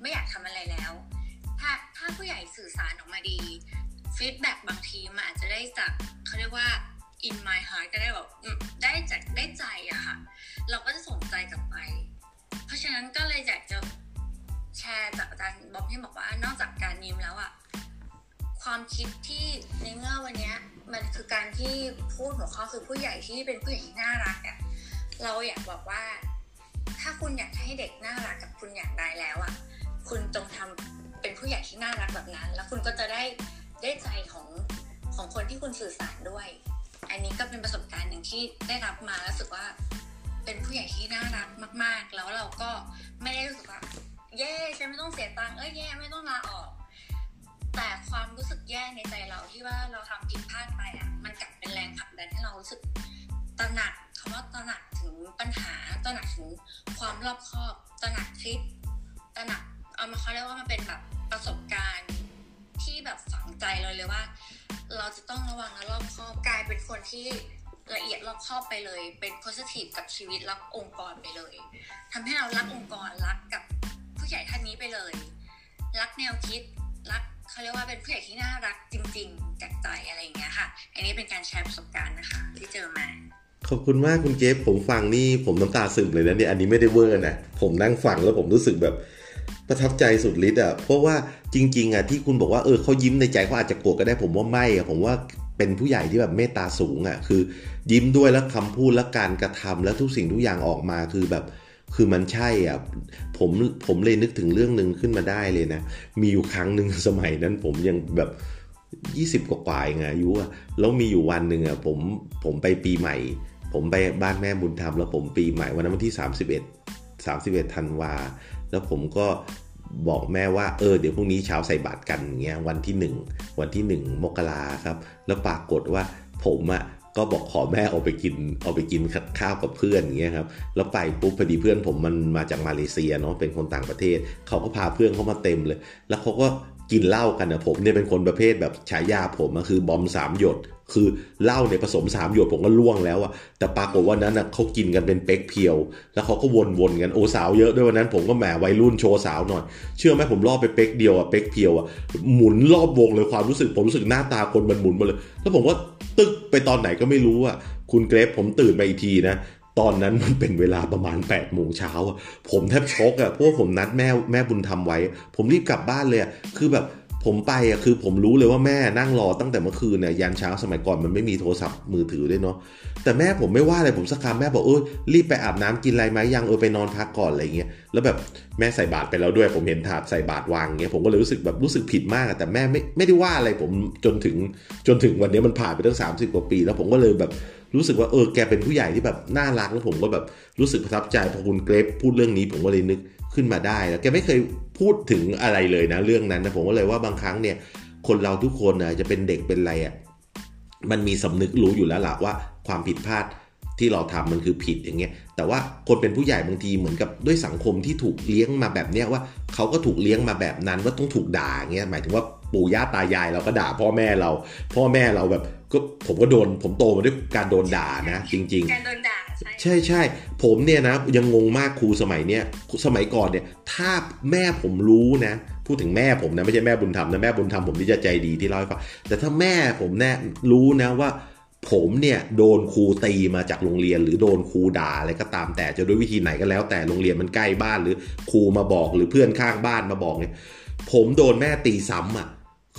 ไม่อยากทำอะไรแล้ว ถ้าถ้าผู้ใหญ่สื่อสารออกมาดีฟีดแบ็บางทีมันอาจจะได้จากเขาเรียกว่า in my heart ก็ได้แบบได้จากได้ใจอะค่ะ เราก็จะส่งใจกลับไป เพราะฉะนั้นก็เลยอยากจะ แชร์จากอาจารย์บ๊อบที่บอกว่านอกจากการยิ้มแล้วอะความคิดที่ในเมื่อวันนี้มันคือการที่พูดหัวข้อคือผู้ใหญ่ที่เป็นผู้ใหญ่ที่น่ารักอะเราอยากบอกว่า ถ้าคุณอยากให้เด็กน่ารักกับคุณอย่างใดแล้วอะคุณจงทำเป็นผู้ใหญ่ที่น่ารักแบบนั้น แล้วคุณก็จะได้ได้ใจของของคนที่คุณสื่อสารด้วย อันนี้ก็เป็นประสบการณ์หนึ่งที่ได้รับมาแล้วรู้สึกว่าเป็นผู้ใหญ่ที่น่ารักมาก ๆ แล้วเราก็ไม่ได้รู้สึกว่า แย่ฉันไม่ต้องเสียตังค์เอ้ยแย่ไม่ต้องลาออก แต่ความรู้สึกแย่ในใจเราที่ว่าเราทำผิดพลาดไปอะมันกลับเป็นแรงผลักดันให้เรารู้สึกตระหนักคำว่าตระหนักถึงปัญหาตระหนักถึงความรอบคอบตระหนักคิดตระหนักเอามาเขาเรียกว่ามันเป็นแบบประสบการณ์ที่แบบฝังใจเราเลยว่า เราจะต้องระวังและรอบคอบกลายเป็นคนที่ละเอียดรอบคอบไปเลย เป็นโพสิทีฟกับชีวิตรักองค์กรไปเลยทำให้เรารักองค์กรรักกับ ผู้ใหญ่ท่านนี้ไปเลย รักแนวคิดรักเขาเรียกว่าเป็นผู้ใหญ่ที่น่ารักจริง ๆ จากใจอะไรอย่างเงี้ยค่ะ อันนี้เป็นการแชร์ประสบการณ์นะคะ ที่เจอมาขอบคุณมากคุณเจฟผมฟังนี่ผมน้ำตาซึมเลยนะเนี่ยอันนี้ไม่ได้เวอร์นะผมนั่งฟังแล้วผมรู้สึกแบบประทับใจสุดฤทธิ์อะเพราะว่าจริง ๆอะที่คุณบอกว่าเออเขายิ้มในใจเขาอาจจะโกรธก็ได้ผมว่าไม่อะผมว่าเป็นผู้ใหญ่ที่แบบเมตตาสูงอะคือ ยิ้มด้วยแล้วคำพูดและการกระทำแล้วทุกสิ่งทุกอย่างออกมาคือแบบ คือมันใช่อะผมผมเลยนึกถึงเรื่องหนึ่งขึ้นมาได้เลยนะ มีอยู่ครั้งหนึ่งสมัยนั้นผมยังแบบยี่สิบกว่าๆไงอายุอะแล้วมีอยู่วันหนึ่งอะผมผมไปปีใหม่ ผมไปบ้านแม่บุญธรรมแล้วผมปีใหม่วันนั้นวันที่ 31 31ธันวา แล้วผมก็บอกแม่ว่าเออเดี๋ยวพรุ่งนี้เช้าใส่บาตรกันเงี้ยวันที่ 1 วันที่ 1 มกราครับ แล้วปรากฏว่าผมอะ ก็บอกขอแม่เอาไปกินเอาไปกินข้าวกับเพื่อนอย่างเงี้ยครับแล้วไปปุ๊บพอดีเพื่อนผมมันมาจากมาเลเซียเนาะเป็นคนต่างประเทศเขาก็พาเพื่อนเขามาเต็มเลย แล้วเขาก็ กินเหล้ากันนะผมเนี่ยเป็นคนประเภทแบบฉายาผมก็คือบอมสามหยด คือเหล้าในผสมสามหยดผมก็ล่วงแล้วอะแต่ปรากฏว่านั้นอะเขากินกันเป็นเป๊กเพียว แล้วเขาก็วนๆกันโอ้สาวเยอะด้วยวันนั้นผมก็แหมวัยรุ่นโชว์สาวหน่อย เชื่อไหมผมรอบไปเป๊กเดียวอะเป๊กเพียวอะหมุนรอบวงเลยความรู้สึกผมรู้สึกหน้าตาคนมันหมุนหมาเลย แล้วผมก็ตึกไปตอนไหนก็ไม่รู้อะคุณเกรฟผมตื่นมาอีกทีนะ ตอนนั้นมันเป็นเวลาประมาณ8ปดโมงเช้าผมแทบช็อกอะเพราะผมนัดแม่แม่บุญทำไว้ ผมรีบกลับบ้านเลยคือแบบผมไปอะคือผมรู้เลยว่าแม่นั่งรอตั้งแต่เมื่อคืนเนี่ยยันเช้าสมัยก่อนมันไม่มีโทรศัพท์มือถือด้วยเนาะแต่แม่ผมไม่ว่าอะไรผมสักคำแม่บอกเออรีบไปอาบน้ำกินอะไรไหมยังเออไปนอนพักก่อนอะไรเงี้ยแล้วแบบแม่ใส่บาตรไปแล้วด้วย ผมเห็นถาดใส่บาตรวางเงี้ยผมก็เลยรู้สึกแบบรู้สึกผิดมากแต่แม่ไม่ไม่ได้ว่าอะไรผมจนถึงจนถึงวันนี้มันผ่านไปตั้ง30กว่าปี แล้วผมก็เลยแบบ รู้สึกว่าเออแกเป็นผู้ใหญ่ที่แบบน่ารักแล้วผมก็แบบรู้สึกประทับใจพอคุณเกรฟพูดเรื่องนี้ผมก็เลยนึกขึ้นมาได้แล้วแกไม่เคยพูดถึงอะไรเลยนะเรื่องนั้นนะผมก็เลยว่าบางครั้งเนี่ยคนเราทุกคนนะจะเป็นเด็กเป็นอะไรอะ่ะมันมีสำนึกรู้อยู่แล้วล่ะว่าความผิดพลาด ที่เราทำมันคือผิดอย่างเงี้ย แต่ว่าคนเป็นผู้ใหญ่บางทีเหมือนกับด้วยสังคมที่ถูกเลี้ยงมาแบบเนี้ยว่าเขาก็ถูกเลี้ยงมาแบบนั้นว่าต้องถูกด่าเงี้ยหมายถึงว่าปู่ย่าตายายเราก็ด่าพ่อแม่เรา พ่อแม่เราแบบก็ผมก็โดนผมโตมาด้วยการโดนด่านะ จริง ๆ การโดนด่าใช่ใช่ผมเนี่ยนะยังงงมากครูสมัยเนี้ยสมัยก่อนเนี่ย ถ้าแม่ผมรู้นะ พูดถึงแม่ผมนะไม่ใช่แม่บุญธรรมนะแม่บุญธรรมผมที่จะใจดีที่เล่าให้ฟังแต่ถ้าแม่ผมแน่รู้นะว่า ผมเนี่ยโดนครูตีมาจากโรงเรียน หรือโดนครูด่าอะไรก็ตามแต่จะด้วยวิธีไหนก็แล้ว แต่โรงเรียนมันใกล้บ้านหรือครูมาบอกหรือเพื่อนข้างบ้านมาบอกเนี่ยผมโดนแม่ตีซ้ำอะ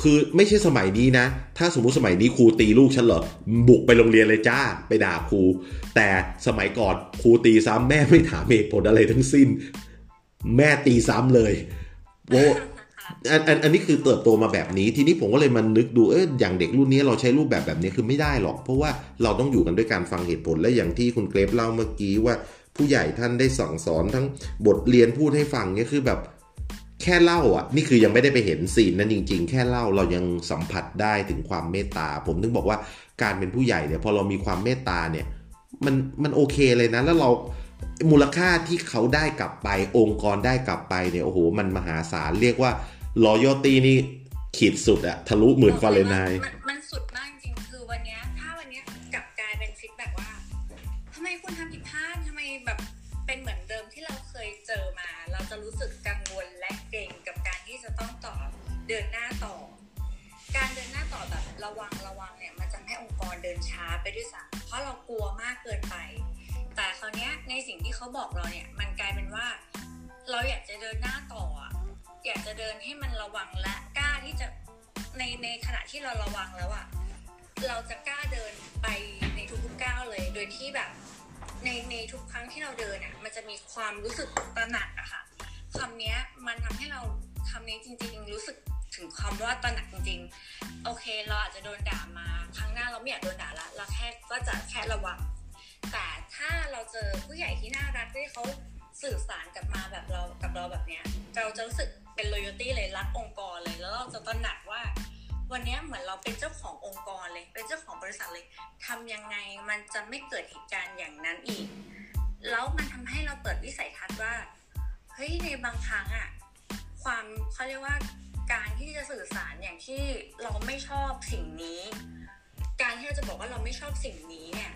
คือไม่ใช่สมัยนี้นะ ถ้าสมมุติสมัยนี้ครูตีลูกฉันเหรอบุกไปโรงเรียนเลยจ้าไปด่าครู แต่สมัยก่อนครูตีซ้ำแม่ไม่ถามเหตุผลอะไรทั้งสิ้น แม่ตีซ้ำเลยโอ้ อันอันอันนี้คือเติบโตมาแบบนี้ ทีนี้ผมก็เลยมันนึกดูเอออย่างเด็กรุ่นนี้เราใช้รูปแบบแบบนี้คือไม่ได้หรอก เพราะว่าเราต้องอยู่กันด้วยการฟังเหตุผลและอย่างที่คุณเกรฟเล่าเมื่อกี้ว่า ผู้ใหญ่ท่านได้สั่งสอนทั้งบทเรียนพูดให้ฟังเนี่ยคือแบบแค่เล่าอะ นี่คือยังไม่ได้ไปเห็นซีนนั้นจริง ๆ แค่เล่าเรายังสัมผัสได้ถึงความเมตตา ผมถึงบอกว่าการเป็นผู้ใหญ่เนี่ยพอเรามีความเมตตาเนี่ยมันมันโอเคเลยนะแล้วเรามูลค่าที่เขาได้กลับไปองค์กรได้กลับไปเนี่ยโอ้โหมันมหาศาลเรียกว่า loyalty นี่ขีดสุดอะทะลุหมื่นฟาเรนไฮต์มันสุดมากจริงคือวันนี้ถ้าวันนี้กลับกลายเป็นฟีดแบ็ว่าทำไมคุณทำผิดพลาดทำไมแบบเป็นเหมือนเดิมที่เราเคยเจอมา เราจะรู้สึกกังวลและเกรงกับการที่จะต้องต่อเดินหน้าต่อ การเดินหน้าต่อแบบระวังระวังเนี่ยมันจะให้องค์กรเดินช้าไปด้วยซ้ำเพราะเรากลัวมากเกินไป แต่คราวนี้ในสิ่งที่เขาบอกเราเนี่ยมันกลายเป็นว่า เราอยากจะเดินหน้าต่ออ อยากจะเดินให้มันระวังและกล้าที่จะในในขณะที่เราระวังแล้วอะเราจะกล้าเดินไปในทุกๆก้าวเลย โดยที่แบบ ในในทุกครั้งที่เราเดินอะมันจะมีความรู้สึกตระหนักอะค่ะคำนี้มันทำให้เราคำนี้จริง ๆ รู้สึกถึงความว่าตระหนักจริง ๆ โอเค เราอาจจะโดนด่ามา ครั้งหน้าเราไม่อยากโดนด่าละเราแค่ก็จะแค่ระวัง แต่ถ้าเราเจอผู้ใหญ่ที่น่ารักที่เขา สื่อสารกับมาแบบเรากับเราแบบเนี้ยเราจะรู้สึกเป็น loyalty เลยรักองค์กรเลยแล้วเราจะตระหนักว่า วันนี้เหมือนเราเป็นเจ้าขององค์กรเลย เป็นเจ้าของบริษัทเลยทำยังไงมันจะไม่เกิดเหตุการณ์อย่างนั้นอีก แล้วมันทำให้เราเปิดวิสัยทัศน์ว่าเฮ้ยในบางครั้งอะความเขาเรียกว่าการที่จะสื่อสารอย่างที่เราไม่ชอบสิ่งนี้ การที่เราจะบอกว่าเราไม่ชอบสิ่งนี้เนี่ย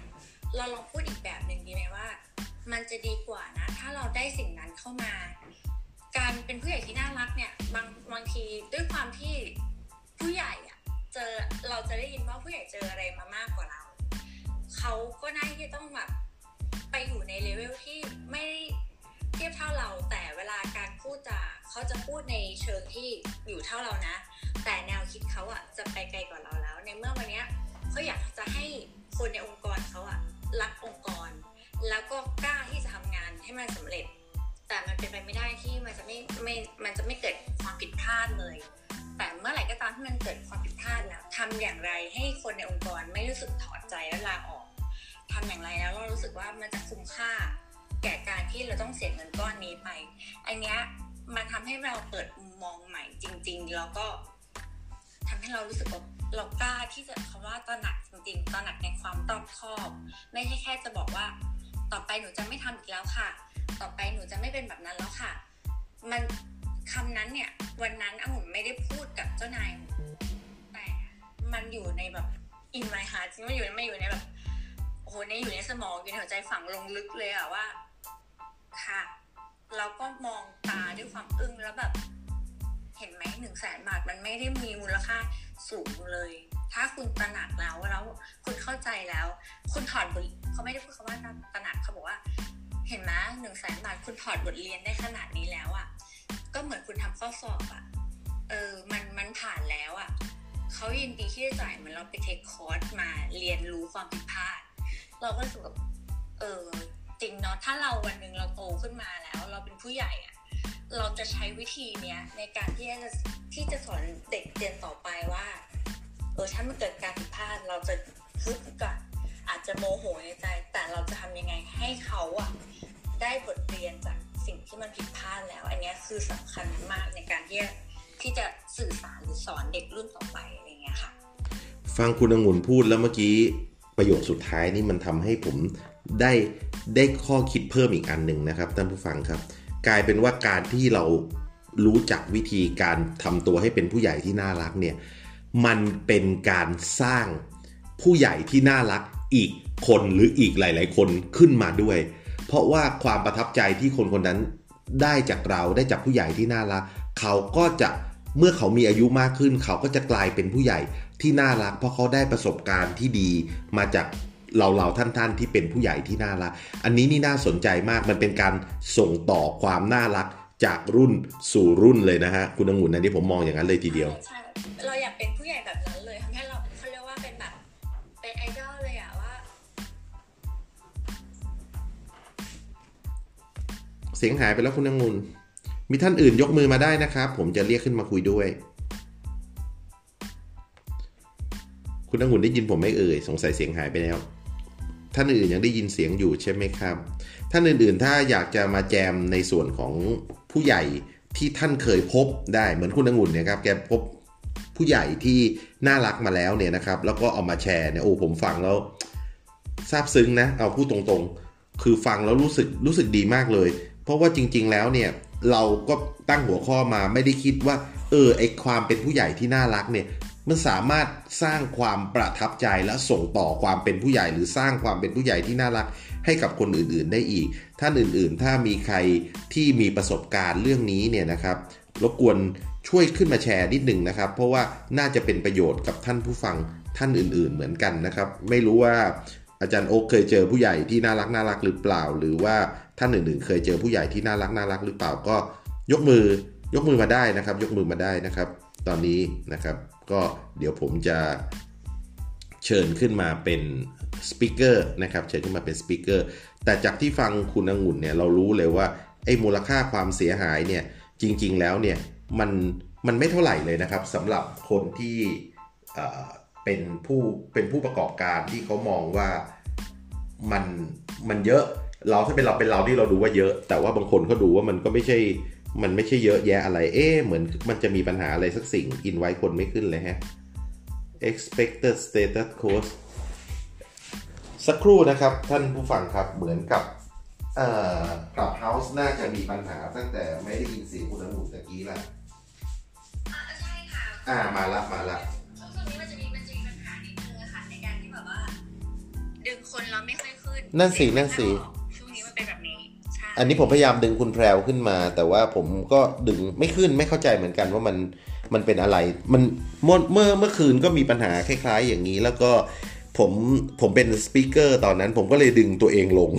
เราลองพูดอีกแบบหนึ่งดีไหมว่า มันจะดีกว่านะ ถ้าเราได้สิ่งนั้นเข้ามา การเป็นผู้ใหญ่ที่น่ารักเนี่ยบางบางทีด้วยความที่ผู้ใหญ่อะเจอเราจะได้ยินว่าผู้ใหญ่เจออะไรมามากกว่าเราเขาก็น่าที่ต้องแบบไปอยู่ในเลเวลที่ไม่เทียบเท่าเรา แต่เวลาการพูดจาเขาจะพูดในเชิงที่อยู่เท่าเรานะ แต่แนวคิดเขาอะจะไปไกลกว่าเราแล้ว ในเมื่อวันนี้เขาอยากจะให้คนในองค์กรเขาอะรักองค์กร แล้วก็กล้าที่จะทำงานให้มันสำเร็จ แต่มันเป็นไปไม่ได้ที่มันจะไม่ไม่มันจะไม่เกิดความผิดพลาดเลย แต่เมื่อไหร่ก็ตามที่มันเกิดความผิดพลาดแล้วทำอย่างไรให้คนในองค์กรไม่รู้สึกถอดใจและลาออกทำอย่างไรแล้วเรารู้สึกว่ามันจะคุ้มค่าแก่การที่เราต้องเสียเงินก้อนนี้ไป อันเนี้ยมันทำให้เราเปิดมุมมองใหม่จริง ๆ แล้วก็ทำให้เรารู้สึกว่าเรากล้าที่จะคำว่าตระหนักจริงๆตระหนักในความรอบคอบ ไม่ใช่แค่จะบอกว่า ต่อไปหนูจะไม่ทำอีกแล้วค่ะ ต่อไปหนูจะไม่เป็นแบบนั้นแล้วค่ะ มันคำนั้นเนี่ย วันนั้นองุ่นไม่ได้พูดกับเจ้านายแต่มันอยู่ในแบบอินไมฮาร์จริงมันอยู่ไม่อยู่ในแบบโอ้โหในอยู่ในสมองอยู่ในหัวใจฝังลงลึกเลยอะว่า ค่ะ เราก็มองตาด้วยความอึ้งแล้วแบบ เห็นไหมหนึ่งแสนบาทมันไม่ได้มีมูลค่าสูงเลย ถ้าคุณตระหนักแล้วแล้วคุณเข้าใจแล้ว คุณถอดบทเขาไม่ได้พูดคำว่าตระหนักเขาบอกว่า เห็นไหมหนึ่งแสนบาทคุณถอดบทเรียนได้ขนาดนี้แล้วอะ่ะก็เหมือนคุณทำข้อสอบอะ่ะเออมันมันผ่านแล้วอะ่ะเขายินดีที่จะจ่ายเหมือนเราไปเทคคอร์สมาเรียนรู้ความผิดพลาด เราก็รู้สึกแบบเออจริงเนาะถ้าเราวันหนึ่งเราโตขึ้นมาแล้ว เราเป็นผู้ใหญ่อะเราจะใช้วิธีเนี้ยในการที่จะที่จะสอนเด็กเรียนต่อไปว่า เออถ้ามันเกิดการผิดพลาดเราจะฮึดก่อนอาจจะโมโหในใจ แต่เราจะทำยังไงให้เขาอะได้บทเรียนจากสิ่งที่มันผิดพลาดแล้ว อันนี้คือสำคัญมากในการที่ที่จะสื่อสารหรือสอนเด็กรุ่นต่อไปอะไรเงี้ยค่ะ ฟังคุณองุ่นพูดแล้วเมื่อกี้ประโยคสุดท้ายนี่มันทำให้ผมได้ได้ข้อคิดเพิ่มอีกอันหนึ่งนะครับท่านผู้ฟังครับ กลายเป็นว่าการที่เรารู้จักวิธีการทำตัวให้เป็นผู้ใหญ่ที่น่ารักเนี่ย มันเป็นการสร้างผู้ใหญ่ที่น่ารักอีกคนหรืออีกหลาย ๆ คนขึ้นมาด้วย เพราะว่าความประทับใจที่คนคนนั้นได้จากเราได้จากผู้ใหญ่ที่น่ารัก เขาก็จะเมื่อเขามีอายุมากขึ้น เขาก็จะกลายเป็นผู้ใหญ่ที่น่ารัก เพราะเขาได้ประสบการณ์ที่ดีมาจากเราเราท่านๆที่เป็นผู้ใหญ่ที่น่ารัก อันนี้นี่น่าสนใจมากมันเป็นการส่งต่อความน่ารัก จากรุ่นสู่รุ่นเลยนะฮะคุณองุ่นอันนี้ผมมองอย่างนั้นเลยทีเดียวใช่เราอยากเป็นผู้ใหญ่แบบนั้นเลยทำให้เราเขาเรียกว่าเป็นแบบเป็นไอดอลเลยอะว่า เสียงหายไปแล้วคุณองุ่นมีท่านอื่นยกมือมาได้นะครับ ผมจะเรียกขึ้นมาคุยด้วย คุณองุ่นได้ยินผมไหม่เอ่ยสงสัยเสียงหายไปแล้วท่านอื่นยังได้ยินเสียงอยู่ใช่ไหมครับ ท่านอื่นๆ ถ้าอยากจะมาแจมในส่วนของ ผู้ใหญ่ที่ท่านเคยพบได้เหมือนคุณองุ่นเนี่ยครับแกพบผู้ใหญ่ที่น่ารักมาแล้วเนี่ยนะครับ แล้วก็เอามาแชร์เนี่ยโอ้ผมฟังแล้วซาบซึ้งนะเอาพูดตรงๆ คือฟังแล้วรู้สึกรู้สึกดีมากเลย เพราะว่าจริง ๆ แล้วเนี่ยเราก็ตั้งหัวข้อมาไม่ได้คิดว่า เออไอความเป็นผู้ใหญ่ที่น่ารักเนี่ยมันสามารถสร้างความประทับใจและส่งต่อความเป็นผู้ใหญ่ หรือสร้างความเป็นผู้ใหญ่ที่น่ารัก ให้กับคนอื่นๆได้อีก ท่านอื่นๆ ถ้ามีใครที่มีประสบการณ์เรื่องนี้เนี่ยนะครับ รบกวนช่วยขึ้นมาแชร์นิดหนึ่งนะครับ เพราะว่าน่าจะเป็นประโยชน์กับท่านผู้ฟังท่านอื่นๆเหมือนกันนะครับ ไม่รู้ว่าอาจารย์โอ๊คเคยเจอผู้ใหญ่ที่น่ารักน่ารักหรือเปล่า หรือว่าท่านอื่นๆ เคยเจอผู้ใหญ่ที่น่ารักน่ารักหรือเปล่าก็ยกมือยกมือมาได้นะครับ ยกมือมาได้นะครับ ตอนนี้นะครับ ก็เดี๋ยวผมจะเชิญขึ้นมาเป็น สปิเกอร์นะครับเชิญขึ้นมาเป็นสปิเกอร์แต่จากที่ฟังคุณองุ่นเนี่ยเรารู้เลยว่าไอ้มูลค่าความเสียหายเนี่ยจริง ๆ แล้วเนี่ยมันมันไม่เท่าไหร่เลยนะครับสำหรับคนที่เป็นผู้เป็นผู้ประกอบการที่เขามองว่ามันมันเยอะเราถ้าเป็นเราเป็นเราที่เราดูว่าเยอะ แต่ว่าบางคนเขาดูว่ามันก็ไม่ใช่มันไม่ใช่เยอะแยะอะไร เอ๊เหมือนมันจะมีปัญหาอะไรสักสิ่งอินไว้คนไม่ขึ้นเลยฮะ expected status cost สักครู่นะครับท่านผู้ฟังครับเหมือนกับเอ่อกับเฮาส์น่าจะมีปัญหาตั้งแต่ไม่ได้ยินเสียงคุณองุ่นตะกี้ละอ่าใช่ค่ะอ่ามาละมาละช่วงนี้มันจะมีมันจะมีปัญหานิดนึงอะค่ะในการที่แบบว่า ดึงคนเราไม่ค่อยขึ้นนั่นสินั่นสิช่วงนี้มันเป็นแบบนี้ใช่อันนี้ผมพยายามดึงคุณแพรวขึ้นมา แต่ว่าผมก็ดึงไม่ขึ้นไม่เข้าใจเหมือนกันว่ามันมันเป็นอะไร มันเมื่อเมื่อเมื่อคืนก็มีปัญหาคล้าย ๆ อย่างนี้แล้วก็ ผมผมเป็น speaker ตอนนั้น ผมก็เลยดึงตัวเองลง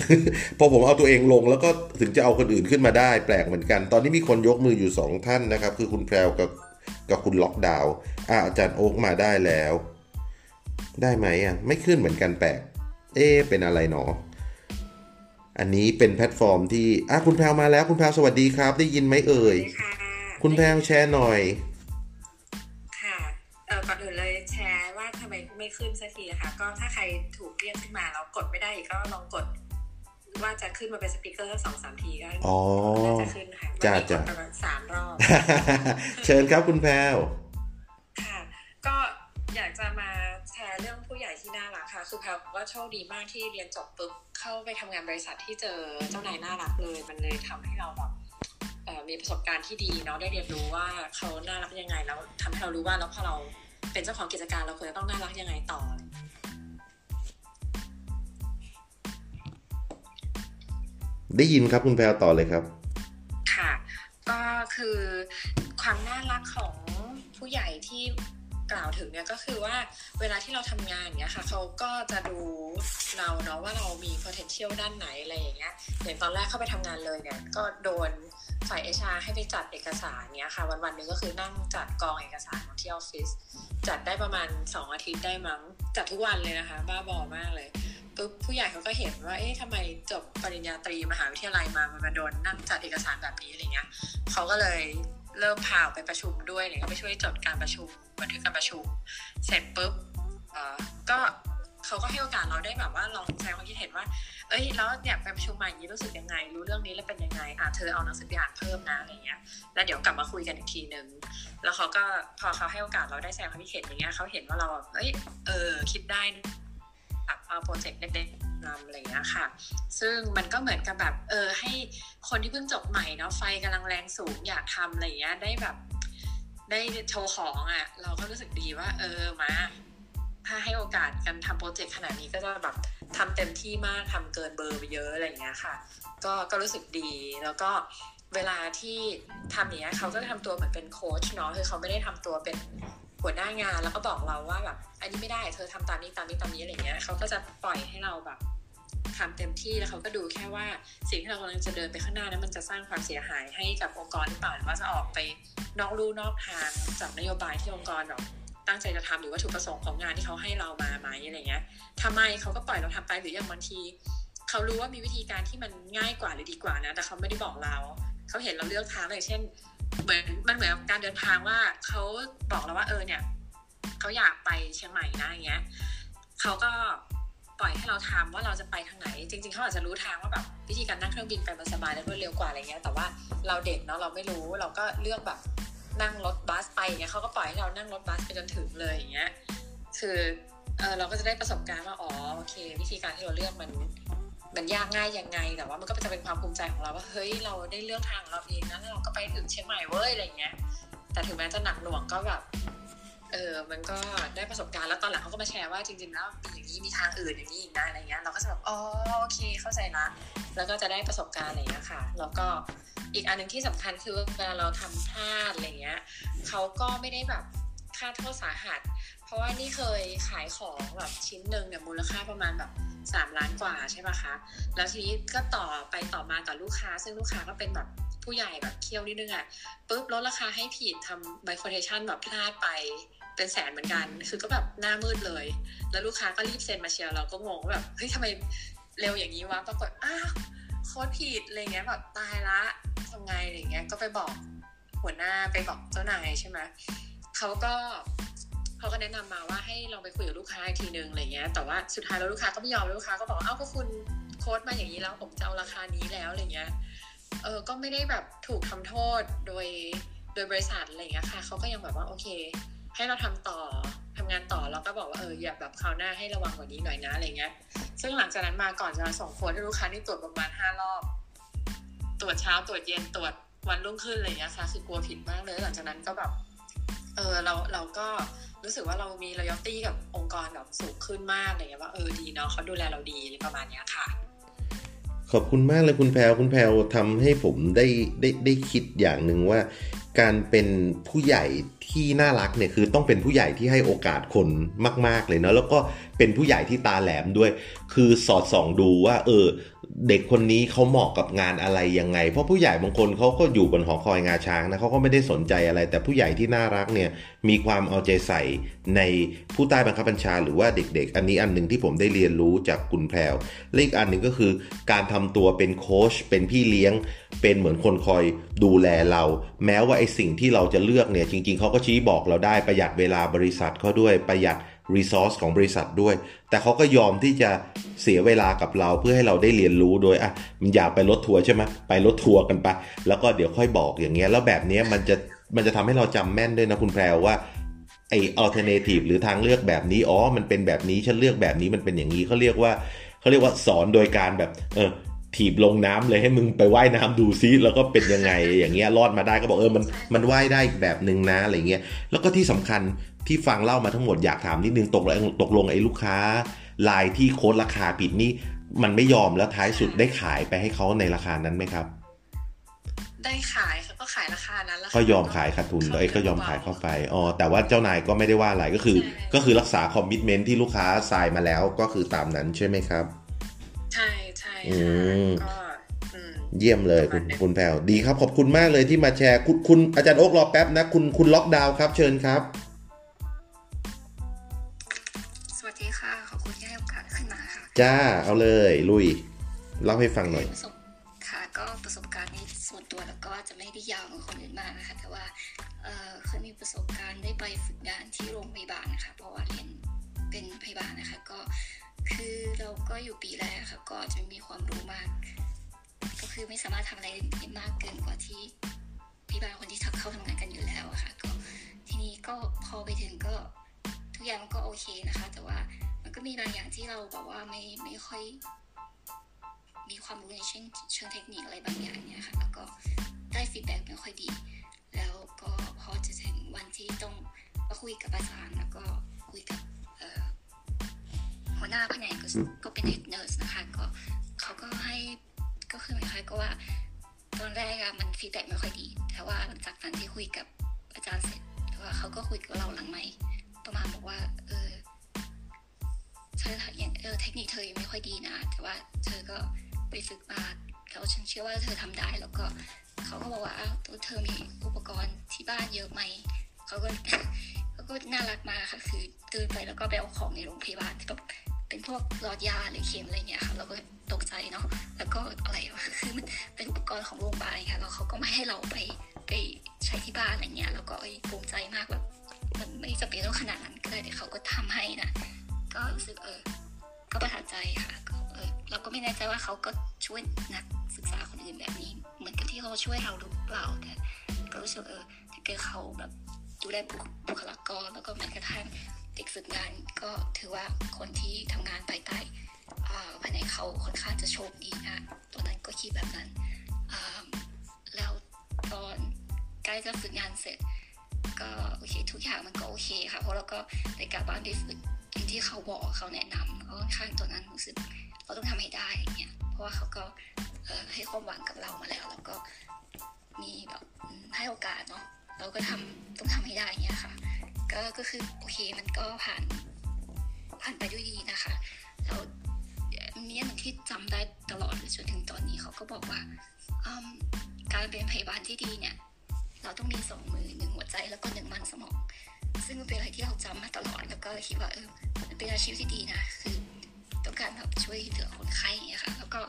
พอผมเอาตัวเองลงแล้วก็ถึงจะเอาคนอื่นขึ้นมาได้แปลกเหมือนกัน ตอนนี้มีคนยกมืออยู่สองท่านนะครับ คือคุณแพรวกับกับคุณล็อกดาวน์อ่าอาจารย์โอ๊กมาได้แล้ว ได้ไหมอะไม่ขึ้นเหมือนกันแปลก เอ๊เป็นอะไรหนอ อันนี้เป็นแพลตฟอร์มที่อะคุณแพรวมาแล้วคุณแพรวสวัสดีครับ ได้ยินไหมเอ่ยค่ะคุณแพรวแชร์หน่อย ขึ้นสักทีนะคะก็ถ้าใครถูกเรียกขึ้นมาแล้วกดไม่ได้อีกก็ลองกด ว่าจะขึ้นมาเป็นสปีกเกอร์สักสองสามทีก็อ๋อน่าจะขึ้นค่ะจ้าวันนี้กจ้าดประมาณสามรอบ เชิญครับคุณแพรวค่ะ ก็อยากจะมาแชร์เรื่องผู้ใหญ่ที่น่ารักค่ะคือแพลว่าโชคดีมากที่เรียนจบปุ๊บเข้าไปทำงานบริษัทที่เจอเจ้านายน่ารักเลยมันเลยทำให้เราแบบเอ่อมีประสบการณ์ที่ดีเนาะได้เรียนรู้ว่าเขาน่ารักยังไงแล้วทำให้เรารู้ว่าแล้วพอเรา เป็นเจ้าของกิจการเราควรจะต้องน่ารักยังไงต่อ ได้ยินครับคุณแพรต่อเลยครับ ค่ะ ก็คือความน่ารักของผู้ใหญ่ที่ กล่าวถึงเนี่ยก็คือว่าเวลาที่เราทำงานเนี่ยค่ะเขาก็จะดูเราเนาะว่าเรามี potential ด้านไหนอะไรอย่างเงี้ยอย่างตอนแรกเข้าไปทำงานเลยเนี่ยก็โดนฝ่าย HR ให้ไปจัดเอกสารเนี่ยค่ะ วันวันหนึ่งก็คือนั่งจัดกองเอกสารที่ออฟฟิศจัดได้ประมาณ 2 อาทิตย์ได้มั้งจัดทุกวันเลยนะคะ บ้าบอมากเลยปุ๊บผู้ใหญ่เขาก็เห็นว่า เอ๊ะทำไมจบปริญญาตรีมหาวิทยาลัยมา มันมาโดนนั่งจัดเอกสารแบบนี้อะไรเงี้ยเขาก็เลย เริ่มพาออกไปประชุมด้วยเนี่ยก็ไปช่วยจดการประชุมบันทึกการประชุม เสร็จปุ๊บเออก็เขาก็ให้โอกาสเราได้แบบว่าลองแสดงความคิดเห็นว่า เอ้ยแล้วเนี่ยไปประชุมมาอย่างนี้รู้สึกยังไง รู้เรื่องนี้แล้วเป็นยังไงอะเธอเอาหนังสือไปอ่านเพิ่มนะอะไรเงี้ย แล้วเดี๋ยวกลับมาคุยกันอีกทีนึง แล้วเขาก็พอเขาให้โอกาสเราได้แสดงความคิดเห็นอย่างเงี้ยเขาเห็นว่าเราแบบเอ้ยเออคิดได้ แบบเอาโปรเจกต์เล็กๆนำอะไรเงี้ยค่ะ ซึ่งมันก็เหมือนกับแบบเออให้คนที่เพิ่งจบใหม่เนาะไฟกำลังแรงสูงอยากทำอะไรเงี้ยได้แบบได้โชว์ของอะ่ะ เราก็รู้สึกดีว่า เออมาถ้าให้โอกาสกันทำโปรเจกต์ขนาดนี้ก็จะแบบทำเต็มที่มากทำเกินเบอร์ไปเยอะอะไรเงี้ยค่ะ ก็ก็รู้สึกดีแล้วก็เวลาที่ทำอย่างเนี้ยเขาก็จะทำตัวเหมือนเป็นโค้ชเนาะคือเขาไม่ได้ทำตัวเป็น หัวหน้างานแล้วก็บอกเราว่าแบบอันนี้ไม่ได้เธอทำตามนี้ตามนี้ตามนี้อะไรเงี้ยเขาก็จะปล่อยให้เราแบบทำเต็มที่แล้วเขาก็ดูแค่ว่าสิ่งที่เรากำลังจะเดินไปข้างหน้านั้นมันจะสร้างความเสียหายให้กับองค์กรหรือเปล่าหรือว่าจะออกไปนอกลู่นอกทางจากนโยบายที่องค์กรแบบตั้งใจจะทำหรือว่าถูกประสงค์ของงานที่เขาให้เรามาไหมอะไรเงี้ยทำไมเขาก็ปล่อยเราทำไปหรืออย่างบางทีเขารู้ว่ามีวิธีการที่มันง่ายกว่าหรือดีกว่านะ แต่เขาไม่ได้บอกเรา เขาเห็นเราเลือกทางเลยเช่น เหมือนมันเหมือนการเดินทางว่าเขาบอกเราว่าเออเนี่ยเขาอยากไปเชียงใหม่นะอย่างเงี้ยเขาก็ปล่อยให้เราทำว่าเราจะไปทางไหน จริง ๆเขาอาจจะรู้ทางว่าแบบวิธีการนั่งเครื่องบินไปมันสบายและรวดเร็วกว่าอะไรเงี้ย แต่ว่าเราเด็กเนาะเราไม่รู้เราก็เลือกแบบนั่งรถบัสไปอย่างเงี้ยเขาก็ปล่อยให้เรานั่งรถบัสไปจนถึงเลยอย่างเงี้ย คือเออเราก็จะได้ประสบการณ์ว่าอ๋อโอเค วิธีการที่เราเลือกมัน มันยากง่ายยังไง แต่ว่ามันก็จะเป็นความภูมิใจของเราว่าเฮ้ยเราได้เลือกทางของเราเองนะแล้วเราก็ไปถึงเชียงใหม่เว้ยอะไรเงี้ย แต่ถึงแม้จะหนักหน่วงก็แบบเออมันก็ได้ประสบการณ์แล้วตอนหลังเขาก็มาแชร์ว่าจริงๆแล้วมีอย่างนี้มีทางอื่นอย่างนี้อีกนะอะไรเงี้ยเราก็จะแบบอ๋อโอเคเข้าใจละแล้วก็จะได้ประสบการณ์อะไรเงี้ยค่ะแล้วก็อีกอันหนึ่งที่สำคัญคือเวลาเราทำพลาดอะไรเงี้ยเขาก็ไม่ได้แบบค่าโทษสาหัส เพราะว่านี่เคยขายของแบบชิ้นหนึ่งเนี่ยมูลค่าประมาณแบบ สามล้านกว่าใช่ปะคะ แล้วทีนี้ก็ต่อไปต่อมากับลูกค้า ซึ่งลูกค้าก็เป็นแบบผู้ใหญ่แบบเคี่ยวนิดนึงอะ่ะปุ๊บลดราคาให้ผิดทำไบโคเทชันแบบพลาดไปเป็นแสนเหมือนกัน คือก็แบบหน้ามืดเลย แล้วลูกค้าก็รีบเซ็นมาเชียร์เราก็งงว่าแบบเฮ้ยทำไมเร็วอย่างนี้วะปรากฏอ้าวโค้ดผิดอะไรเงี้ยแบบตายละทำไงอะไรเงี้ยก็ไปบอกหัวหน้าไปบอกเจ้านายใช่ไหมเขาก็ เขาก็แนะนำมาว่าให้ลองไปคุยกับลูกค้าอีกทีนึงอะไรเงี้ย แต่ว่าสุดท้ายแล้วลูกค้าก็ไม่ยอมลูกค้าก็บอกว่าเอ้าก็คุณโค้ดมาอย่างนี้แล้วผมจะเอาราคานี้แล้วอะไรเงี้ย เออก็ไม่ได้แบบถูกทำโทษโดยโดยบริษัทอะไรเงี้ยค่ะเขาก็ยังแบบว่าโอเค ให้เราทำต่อทำงานต่อแล้วก็บอกว่าเอออย่าแบบคราวหน้าให้ระวังกว่านี้หน่อยนะอะไรเงี้ย ซึ่งหลังจากนั้นมาก่อนจะมาส่งโค้ดให้ลูกค้านี่ตรวจประมาณห้ารอบ ตรวจเช้าตรวจเย็นตรวจวันรุ่งขึ้นอะไรเงี้ยค่ะ คือกลัวผิดมากเลยหลังจากนั้นก็แบบเออเราเราก็ รู้สึกว่าเรามี loyalty กับองค์กรแบบสูงขึ้นมากอะไรเงี้ยว่าเออดีเนาะเขาดูแลเราดีอะไรประมาณเนี้ยค่ะ ขอบคุณมากเลยคุณแพรวคุณแพรวทำให้ผมได้ได้ได้คิดอย่างหนึ่งว่า การเป็นผู้ใหญ่ที่น่ารักเนี่ยคือต้องเป็นผู้ใหญ่ที่ให้โอกาสคนมาก ๆเลยเนาะแล้วก็เป็นผู้ใหญ่ที่ตาแหลมด้วย คือสอดส่องดูว่า เออ เด็กคนนี้เขาเหมาะกับงานอะไรยังไง เพราะผู้ใหญ่บางคนเขาก็อยู่บนหอคอยงาช้างนะเขาก็ไม่ได้สนใจอะไร แต่ผู้ใหญ่ที่น่ารักเนี่ยมีความเอาใจใส่ในผู้ใต้บังคับบัญชาหรือว่าเด็กๆ อันนี้อันหนึ่งที่ผมได้เรียนรู้จากคุณแพรวและอีกอันหนึ่งก็คือ การทำตัวเป็นโค้ชเป็นพี่เลี้ยง เป็นเหมือนคนคอยดูแลเรา แม้ว่าไอ้สิ่งที่เราจะเลือกเนี่ยจริง ๆเขาก็ชี้บอกเราได้ประหยัดเวลาบริษัทเขาด้วยประหยัด resource ของบริษัทด้วย แต่เขาก็ยอมที่จะเสียเวลากับเราเพื่อให้เราได้เรียนรู้โดยอะมันอยากไปรถทัวร์ใช่ไหมไปรถทัวร์กันไป แล้วก็เดี๋ยวค่อยบอกอย่างเงี้ยแล้วแบบนี้มันจะมันจะทำให้เราจำแม่นด้วยนะคุณแพรว่าไอ้ alternative หรือทางเลือกแบบนี้อ๋อมันเป็นแบบนี้ฉันเลือกแบบนี้มันเป็นอย่างนี้เขาเรียกว่าเขาเรียกว่าสอนโดยการแบบเออถีบลงน้ำเลยให้มึงไปไว่ายน้ำดูซิแล้วก็เป็นยังไงอย่างเงี้ยรอดมาได้ก็บอกเออมันมันว่ายได้อีกแบบหนึ่งนะอะไรเงี้ยแล้วก็ที่สำคัญ ที่ฟังเล่ามาทั้งหมดอยากถามนิดนึงตกลงตกลงไอ้ลูกค้าลายที่โค้ดราคาผิดนี่มันไม่ยอมแล้วท้ายสุดได้ขายไปให้เขาในราคานั้นไหมครับ ได้ขายเขาก็ขายราคานั้นแล้วก็ยอมขายขาดทุนแล้วไอ้ก็ยอมขายเข้าไปอ๋อแต่ว่าเจ้านายก็ไม่ได้ว่าอะไรก็คือ ก็คือรักษา commitment ที่ลูกค้าทรายมาแล้วก็คือตามนั้นใช่ไหมครับ ใช่ใช่อืค่ะมก็อืมเยี่ยมเลยคุณคุณแพรวดีครับขอบคุณมากเลยที่มาแชร์ คุณคุณอาจารย์โอ๊กรอแป๊บนะ คุณคุณล็อกดาวน์ครับเชิญครับ จ้าเอาเลยลุย เล่าให้ฟังหน่อยประสบค่ะก็ประสบการณ์นี้ส่วนตัวแล้วก็จะไม่ได้ยาวเหมือนคนอื่นมากนะคะ แต่ว่าเคยมีประสบการณ์ได้ไปฝึกงานที่โรงพยาบาลนะคะเพราะว่าเรียนเป็นพยาบาลนะคะก็คือเราก็อยู่ปีแรกค่ะก็จะมีความรู้มาก ก็คือไม่สามารถทำอะไรได้มากเกินกว่าที่พยาบาลคนที่เข้าทำงานกันอยู่แล้วอะค่ะก็ทีนี้ก็พอไปถึงก็ทุกอย่างก็โอเคนะคะ แต่ว่า ก็มีบางอย่างที่เราแบบว่าไม่ไม่ค่อย มีความรู้ในเชิงเชิงเทคนิคอะไรบางอย่างเนี่ยค่ะแล้วก็ได้ feedback ไม่ค่อยดี แล้วก็พอจะถึงวันที่ต้องมาคุยกับอาจารย์แล้วก็คุยกับเอ่อหัวหน้าแผนกก็ก็เป็น head nurse นะคะก็เขาก็ให้ก็คือคล้ายๆก็ว่าตอนแรกอะมัน feedback ไม่ค่อยดี แต่ว่าหลังจากนั้นที่คุยกับอาจารย์เสร็จแต่ว่าเขาก็คุยกับเราหลังไม่ประมาณบอกว่าเออ เธออย่างเออเทคนิคเธอยังไม่ค่อยดีนะ แต่ว่าเธอก็ไปฝึกมาแล้วฉันเชื่อว่าเธอทำได้ แล้วก็เขาก็บอกว่าอ้าวตัวเธอมีอุปกรณ์ที่บ้านเยอะไหมเขาก็เขาก็น่ารักมากค่ะ คือตื่นไปแล้วก็ไปเอาของในโรงพยาบาลที่แบบเป็นพวกหลอดยาหรือเข็มอะไรเงี้ยค่ะเราก็ตกใจเนาะแล้วก็อะไรคือมันเป็นอุปกรณ์ของโรงพยาบาลค่ะแล้วเขาก็ไม่ให้เราไปไปใช้ที่บ้านอะไรเงี้ยแล้วก็ภูมิใจมากแบบมันไม่จำเป็นต้องขนาดนั้นก็ได้แต่เขาก็ทำให้นะ ก็รู้สึกเออ ก็ประทับใจค่ะก็เออเราก็ไม่แน่ใจว่าเขาก็ช่วยนักศึกษาคนอื่นแบบนี้ เหมือนกับที่เขาช่วยเราหรือเปล่าแต่ก็รู้สึกเออถ้าเกิดเขาแบบดูแลบุคลากรแล้วก็แม้กระทั่งเด็กฝึกงานก็ถือว่าคนที่ทำงานภายใต้อ่าภายในเขาค่อนข้างจะโชคดีนะตอนนั้นก็คิดแบบนั้นอ่าแล้วตอนใกล้จะฝึกงานเสร็จ ก็โอเคทุกอย่างมันก็โอเคค่ะเพราะเราก็ได้กลับบ้านไปฝึก อย่างที่เขาบอกเขาแนะนำก็ข้างตอนนั้นรู้สึกเราต้องทำให้ได้อย่างเงี้ยเพราะว่าเขาก็ให้ความหวังกับเรามาแล้วแล้วก็มีแบบให้โอกาสเนาะเราก็ทำต้องทำให้ได้เงี้ยค่ะ ก็ก็คือโอเคมันก็ผ่านผ่านไปด้วยดีนะคะแล้วมีอันหนึ่งที่จำได้ตลอดจนถึงตอนนี้เขาก็บอกว่าการเป็นพยาบาลที่ดีเนี่ย เราต้องมีสองมือหนึ่งหัวใจแล้วก็หนึ่งมันสมอง ซึ่งมันเป็นอะไรที่เราจำมาตลอดแล้วก็คิดว่าเออมันเป็นอาชีพที่ดีนะ คือต้องการแบบช่วยเหลือคนไข้อย่างเงี้ยค่ะแล้วก็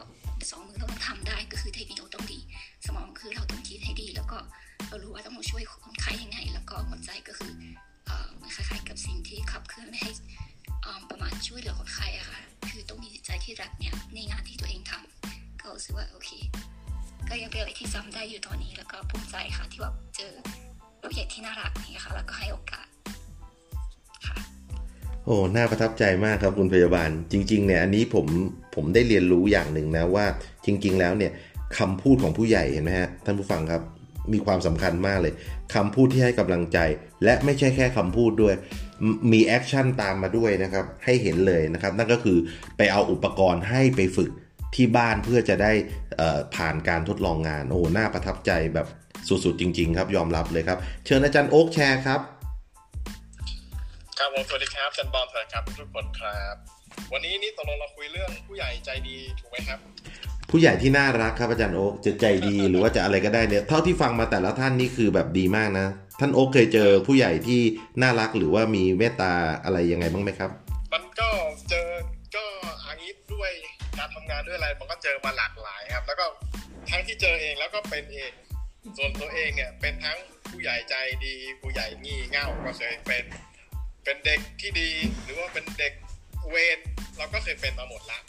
สองมือเราต้องทำได้ก็คือเทคนิคเราต้องดี สมองคือเราต้องคิดให้ดี แล้วก็เรารู้ว่าต้องมาช่วยคนไข้ยังไง แล้วก็หัวใจก็คือเอ่อมันคล้ายๆกับสิ่งที่ขับเคลื่อนไม่ให้เอ่อประมาณช่วยเหลือคนไข้อะค่ะคือต้องมีใจที่รักเนี่ยในงานที่ตัวเองทำก็รู้สึกว่าโอเค ก็ยังเป็นอะไรที่จำได้อยู่ตอนนี้แล้วก็ภูมิใจค่ะที่แบบเจอผู้ใหญ่ที่น่ารักนี่ค่ะแล้วก็ให้โอกาส โอ้น่าประทับใจมากครับคุณพยาบาล จริงๆเนี่ยอันนี้ผมผมได้เรียนรู้อย่างหนึ่งนะว่าจริง ๆ แล้วเนี่ยคำพูดของผู้ใหญ่เห็นไหมฮะท่านผู้ฟังครับมีความสำคัญมากเลยคำพูดที่ให้กำลังใจ และไม่ใช่แค่คำพูดด้วย มี action ตามมาด้วยนะครับ ให้เห็นเลยนะครับ นั่นก็คือไปเอาอุปกรณ์ให้ไปฝึกที่บ้านเพื่อจะได้ผ่านการทดลองงาน โอ้น่าประทับใจแบบสุดๆจริง ๆ ครับยอมรับเลยครับ เชิญอาจารย์โอ๊กแชร์ครับ ครับผมสวัสดีครับอาจันบอลสวัสดีครับทุกคนครับ วันนี้นี่ตกลงเราคุยเรื่องผู้ใหญ่ใจดีถูกไหมครับ ผู้ใหญ่ที่น่ารักครับอาจารย์โอ๊กจะใจดีหรือว่าจะอะไรก็ได้เนี่ยเท่าที่ฟังมาแต่ละท่านนี่คือแบบดีมากนะ ท่านโอ๊กเคยเจอผู้ใหญ่ที่น่ารักหรือว่ามีเมตตาอะไรยังไงบ้างไหมครับ มันก็เจอก็อางี้ด้วยการทำงานด้วยอะไรมันก็เจอมาหลากหลายครับ แล้วก็ทั้งที่เจอเองแล้วก็เป็นเองส่วนตัวเองเนี่ยเป็นทั้งผู้ใหญ่ใจดีผู้ใหญ่งี่เง่าก็เคยเป็น เป็นเด็กที่ดีหรือว่าเป็นเด็กเวรเราก็เคยเป็นมาหมดละ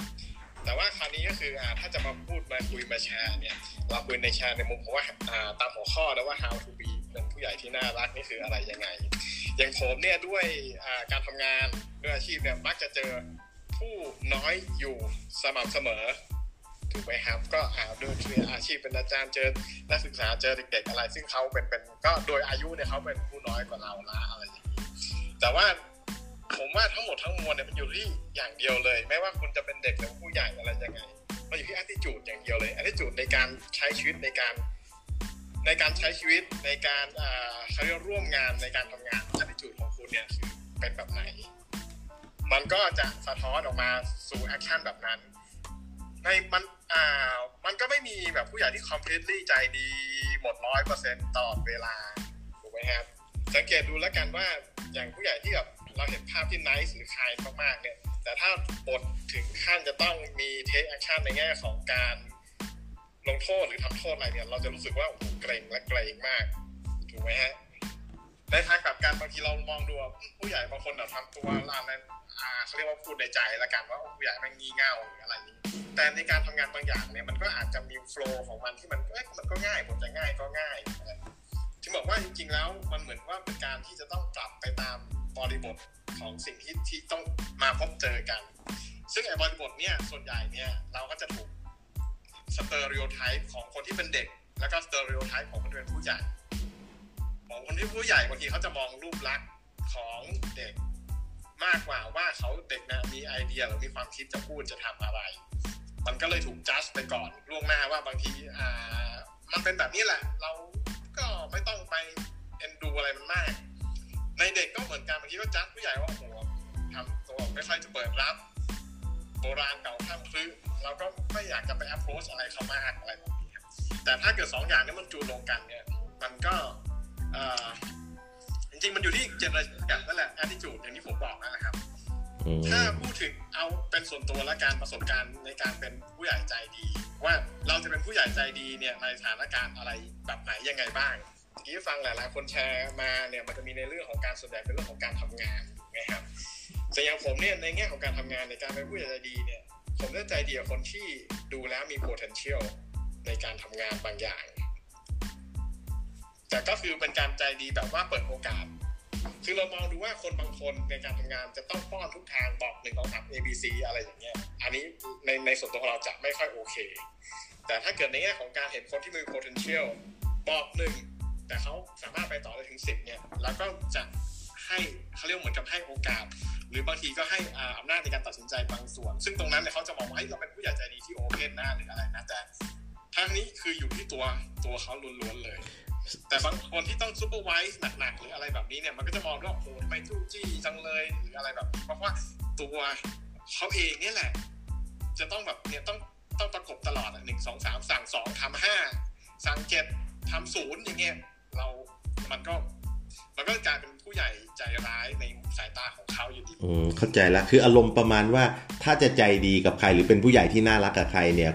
แต่ว่าคราวนี้ก็คืออ่าถ้าจะมาพูดมาคุยมาแชร์เนี่ยเราคุยในแชร์ในมุมของว่าอ่าตามหัวข้อแล้วว่า how to be เป็นผู้ใหญ่ที่น่ารักนี่คืออะไรยังไง อย่างผมเนี่ยด้วยอ่าการทำงานด้วยอาชีพเนี่ยมักจะเจอผู้น้อยอยู่สม่ำเสมอถูกไหมครับก็อ่าด้วยอาชีพเป็นอาจารย์เจอนักศึกษาเจอเด็กๆอะไร ซึ่งเขาเป็นเป็นก็โดยอายุเนี่ยเขาเป็นผู้น้อยกว่าเราละอะไรอย่าง แต่ว่าผมว่าทั้งหมดทั้งมวลเนี่ยมันอยู่ที่อย่างเดียวเลย ไม่ว่าคุณจะเป็นเด็กหรือผู้ใหญ่อะไรยังไงมันอยู่ที่ attitude อย่างเดียวเลย attitude ในการใช้ชีวิตในการ ในการใช้ชีวิตในการเขาเรียกร่วมงานในการทำงาน attitude ของคุณเนี่ยคือเป็นแบบไหน มันก็จะสะท้อนออกมาสู่ action แบบนั้น ในมันอ่ามันก็ไม่มีแบบผู้ใหญ่ที่ completely ใจดีหมดร้อยเปอร์เซ็นต์ตลอดเวลาถูกไหมครับสังเกตดูแล้วกันว่า อย่างผู้ใหญ่ที่แบบเราเห็นภาพที่ nice หรือ kind มากๆเนี่ย แต่ถ้าบทถึงขั้นจะต้องมี take action ในแง่ของการลงโทษหรือทำโทษอะไรเนี่ย เราจะรู้สึกว่าโอ้โหเกรงและเกรงมาก ถูกไหมฮะในทางกลับกันบางทีเรามองดูผู้ใหญ่บางคนแบบทำตัวเรานั้นเขาเรียกว่าพูดในใจละกันว่าผู้ใหญ่ม่งงี่เง่าหรืออะไรนี้แต่ในการทำงานบางอย่างเนี่ยมันก็อาจจะมีโฟล์ของมันที่มันเอ้ยมันก็ง่ายบทจะง่ายก็ง่าย ที่บอกว่าจริง ๆ แล้วมันเหมือนว่าเป็นการที่จะต้องกลับไปตามบริบทของสิ่งที่ที่ต้องมาพบเจอกัน ซึ่งไอ้บริบทเนี่ยส่วนใหญ่เนี่ยเราก็จะถูก stereotype ของคนที่เป็นเด็ก แล้วก็ stereotype ของคนที่เป็นผู้ใหญ่ของคนที่ผู้ใหญ่บางทีเขาจะมองรูปลักษณ์ของเด็กมากกว่าว่าเขาเด็กนะมีไอเดียหรือมีความคิดจะพูดจะทำอะไร มันก็เลยถูกจัดไปก่อนล่วงหน้าว่าบางทีอ่ามันเป็นแบบนี้แหละ เรา ก็ไม่ต้องไปเอ็นดูอะไรมันมาก ในเด็กก็เหมือนกันบางทีก็จัดผู้ใหญ่ว่าโอ้โหทำตัวไม่ค่อยจะเปิดรับ โบราณเก่าข้ามพลึเราก็ไม่อยากจะไป approach อะไรเขามากอะไรแบบนี้ครับแต่ถ้าเกิดสองอย่างนี้มันจูนลงกันเนี่ย มันก็จริงๆมันอยู่ที่เจเนอเรชันนั่นแหละ attitude อย่างที่ผมบอกนั่นแหละครับ ถ้าพูดถึงเอาเป็นส่วนตัวและการประสบการณ์ในการเป็นผู้ใหญ่ใจดี ว่าเราจะเป็นผู้ใหญ่ใจดีเนี่ยในสถานการณ์อะไรแบบไหนยังไงบ้างเมื่อกี้ฟังหลายๆคนแชร์มาเนี่ยมันจะมีในเรื่องของการส่วนใหญ่เป็นเรื่องของการทำงานถูกไหมครับแต่อย่างผมเนี่ยในแง่ของการทำงานในการเป็นผู้ใหญ่ใจดีเนี่ยผมจะใจดีกับคนที่ดูแล้วมี potential ในการทำงานบางอย่าง แต่ก็คือเป็นการใจดีแบบว่าเปิดโอกาส คือเรามองดูว่าคนบางคนในการทำงานจะต้องป้อนทุกทางบอกหนึ่งสองสาม A B C อะไรอย่างเงี้ย อันนี้ในในส่วนตัวของเราจะไม่ค่อยโอเค แต่ถ้าเกิดในแง่ของการเห็นคนที่มี potential บอกหนึ่งแต่เขาสามารถไปต่อได้ถึงสิบเนี่ยเราก็จะให้เขาเรียกเหมือนกับให้โอกาส หรือบางทีก็ให้อำนาจในการตัดสินใจบางส่วน ซึ่งตรงนั้นเนี่ยเขาจะมองว่าเฮ้ยเราเป็นผู้ใหญ่ใจดีที่ open นะหรืออะไรนะแต่ทางนี้คืออยู่ที่ตัวตัวเขาล้วนๆเลย แต่บางคนที่ต้อง supervise หนักๆหรืออะไรแบบนี้เนี่ยมันก็จะมองว่าโอ้โหทำไมจู้จี้จังเลยหรืออะไรแบบเพราะว่าตัวเขาเองเนี่ยแหละ จะต้องแบบเนี่ยต้องต้องประกบตลอดหนึ่งสองสามสั่งสองทำห้าสั่งเจ็ดทำศูนย์อย่างเงี้ยเรา มันก็ มันก็กลายเป็นผู้ใหญ่ใจร้ายในสายตาของเขาอยู่ดีอืมเข้าใจแล้วคืออารมณ์ประมาณว่าถ้าจะใจดีกับใครหรือเป็นผู้ใหญ่ที่น่ารักกับใครเนี่ย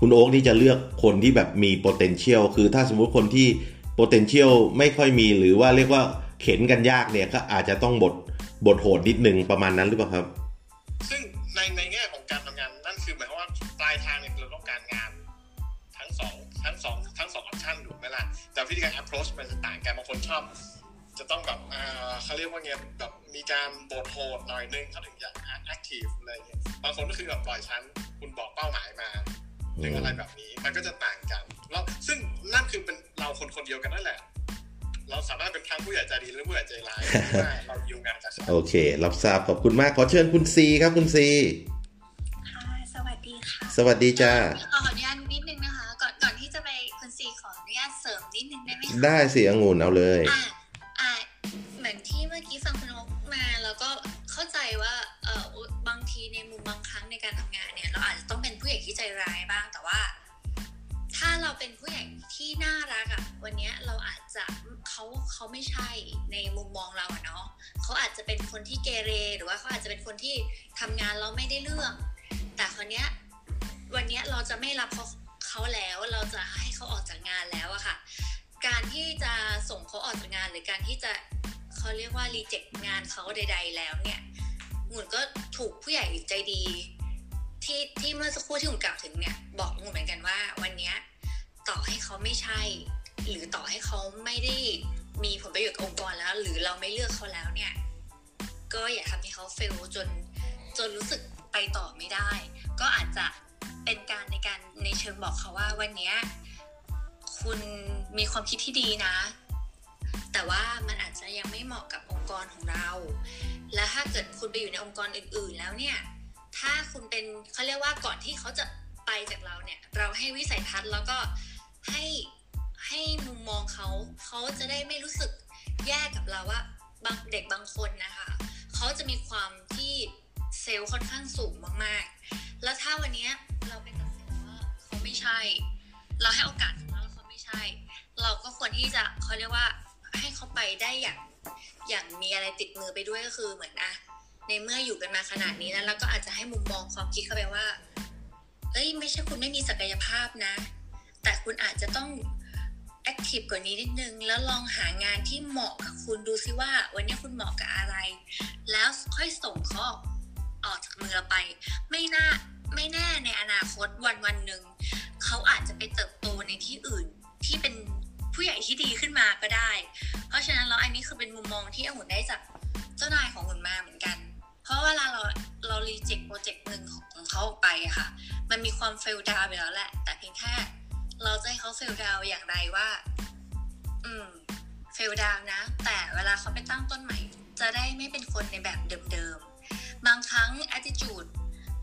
คุณโอ๊กนี่จะเลือกคนที่แบบมี potential คือถ้าสมมุติคนที่ potential ไม่ค่อยมีหรือว่าเรียกว่าเข็นกันยากเนี่ยก็อาจจะต้องบทบทโหดนิดนึงประมาณนั้นหรือเปล่าครับ ซึ่งในในแง่ของการทำงานนั่นคือหมายความว่าปลายทางเนี่ยเราต้องการงาน ทั้งสองทั้งสองทั้งสองออปชันถูกไหมล่ะแต่วิธีการ approach มันจะต่างกันบางคนชอบ จะต้องแบบอ่าเขาเรียกว่าไงแบบมีการบทโหดหน่อยนึงเขาถึงจะ active อะไรเงี้ยบางคนก็คือแบบปล่อยชั้นคุณบอกเป้าหมายมา หรืออะไรแบบนี้ มันก็จะต่างกันแล้วซึ่งนั่นคือเป็นเราคนคนเดียวกันนั่นแหละ เราสามารถเป็นทั้งผู้ใหญ่ใจดีและผู้ใหญ่ใจร้ายเพราะว่าเราอยู่งานกับเขาโอเค รับทราบขอบคุณมากขอเชิญคุณซีครับคุณซีค่ะสวัสดีค่ะสวัสดีจ้าขออนุญาตนิดนึงนะคะ ก่อนก่อนที่จะไปคุณซีขออนุญาตเสริมนิดนึงได้ไหมได้สิองุ่นเอาเลยอะอะเหมือนที่เมื่อกี้ฟังคุณนกมาแล้วก็ เข้าใจว่าเออบางทีในมุมบางครั้งในการทำงานเนี่ย เราอาจจะต้องเป็นผู้ใหญ่ที่ใจร้ายบ้างแต่ว่า ถ้าเราเป็นผู้ใหญ่ที่น่ารักอะวันเนี้ยเราอาจจะเขาเขาไม่ใช่ในมุมมองเราอะเนาะเขาอาจจะเป็นคนที่เกเร หรือว่าเขาอาจจะเป็นคนที่ทำงานเราไม่ได้เรื่อง แต่คนเนี้ยวันเนี้ยเราจะไม่รับเขาเขาแล้วเราจะให้เขาออกจากงานแล้วอะค่ะ การที่จะส่งเขาออกจากงานหรือการที่จะ เขาเรียกว่ารีเจ็คงานเขาใด ๆ แล้วเนี่ยหมุนก็ถูกผู้ใหญ่ใจดีที่ที่เมื่อสักครู่ที่หมุนกล่าวถึงเนี่ย บอกหมุนเหมือนกันว่า วันนี้ต่อให้เขาไม่ใช่ หรือต่อให้เขาไม่ได้มีผลประโยชน์กับองค์กรแล้ว หรือเราไม่เลือกเขาแล้วเนี่ย ก็อย่าทำให้เขาเฟลจนจนรู้สึกไปต่อไม่ได้ ก็อาจจะเป็นการในการในเชิงบอกเขาว่าวันนี้คุณมีความคิดที่ดีนะ แต่ว่ามันอาจจะยังไม่เหมาะกับองค์กรของเรา และถ้าเกิดคุณไปอยู่ในองค์กรอื่น ๆ แล้วเนี่ย ถ้าคุณเป็นเขาเรียกว่าก่อนที่เขาจะไปจากเราเนี่ย เราให้วิสัยทัศน์แล้วก็ให้ให้มุมมองเขาเขาจะได้ไม่รู้สึกแย่กับเราว่าบางเด็กบางคนนะคะเขาจะมีความที่เซลล์ค่อนข้างสูงมากๆ แล้วถ้าวันนี้เราไปตัดสินว่าเขาไม่ใช่ เราให้โอกาสเขาแล้วเขาไม่ใช่ เราก็ควรที่จะเขาเรียกว่า ให้เขาไปได้อย่างอย่างมีอะไรติดมือไปด้วยก็คือเหมือนอะในเมื่ออยู่กันมาขนาดนี้แล้วเราก็อาจจะให้มุมมองความคิดเขาไปว่าเอ้ยไม่ใช่คุณไม่มีศักยภาพนะ แต่คุณอาจจะต้องแอคทีฟกว่านี้นิดนึง แล้วลองหางานที่เหมาะกับคุณดูซิว่า วันนี้คุณเหมาะกับอะไร แล้วค่อยส่งเขาออกจากมือเราไป ไม่น่าไม่แน่ในอนาคตวันวันหนึ่งเขาอาจจะไปเติบโตในที่อื่นที่เป็น ผู้ใหญ่ที่ดีขึ้นมาก็ได้ เพราะฉะนั้นแล้วอันนี้คือเป็นมุมมองที่อุ่นได้จากเจ้านายของอุ่นมาเหมือนกัน เพราะเวลาเราเรารีเจ็คโปรเจกต์หนึ่งของเขาออกไปอะค่ะ มันมีความเฟลดาวไปแล้วแหละ แต่เพียงแค่เราจะให้เขาเฟลดาวอย่างไรว่า อืมเฟลดาวนะ แต่เวลาเขาไปตั้งต้นใหม่ จะได้ไม่เป็นคนในแบบเดิมๆ บางครั้ง attitude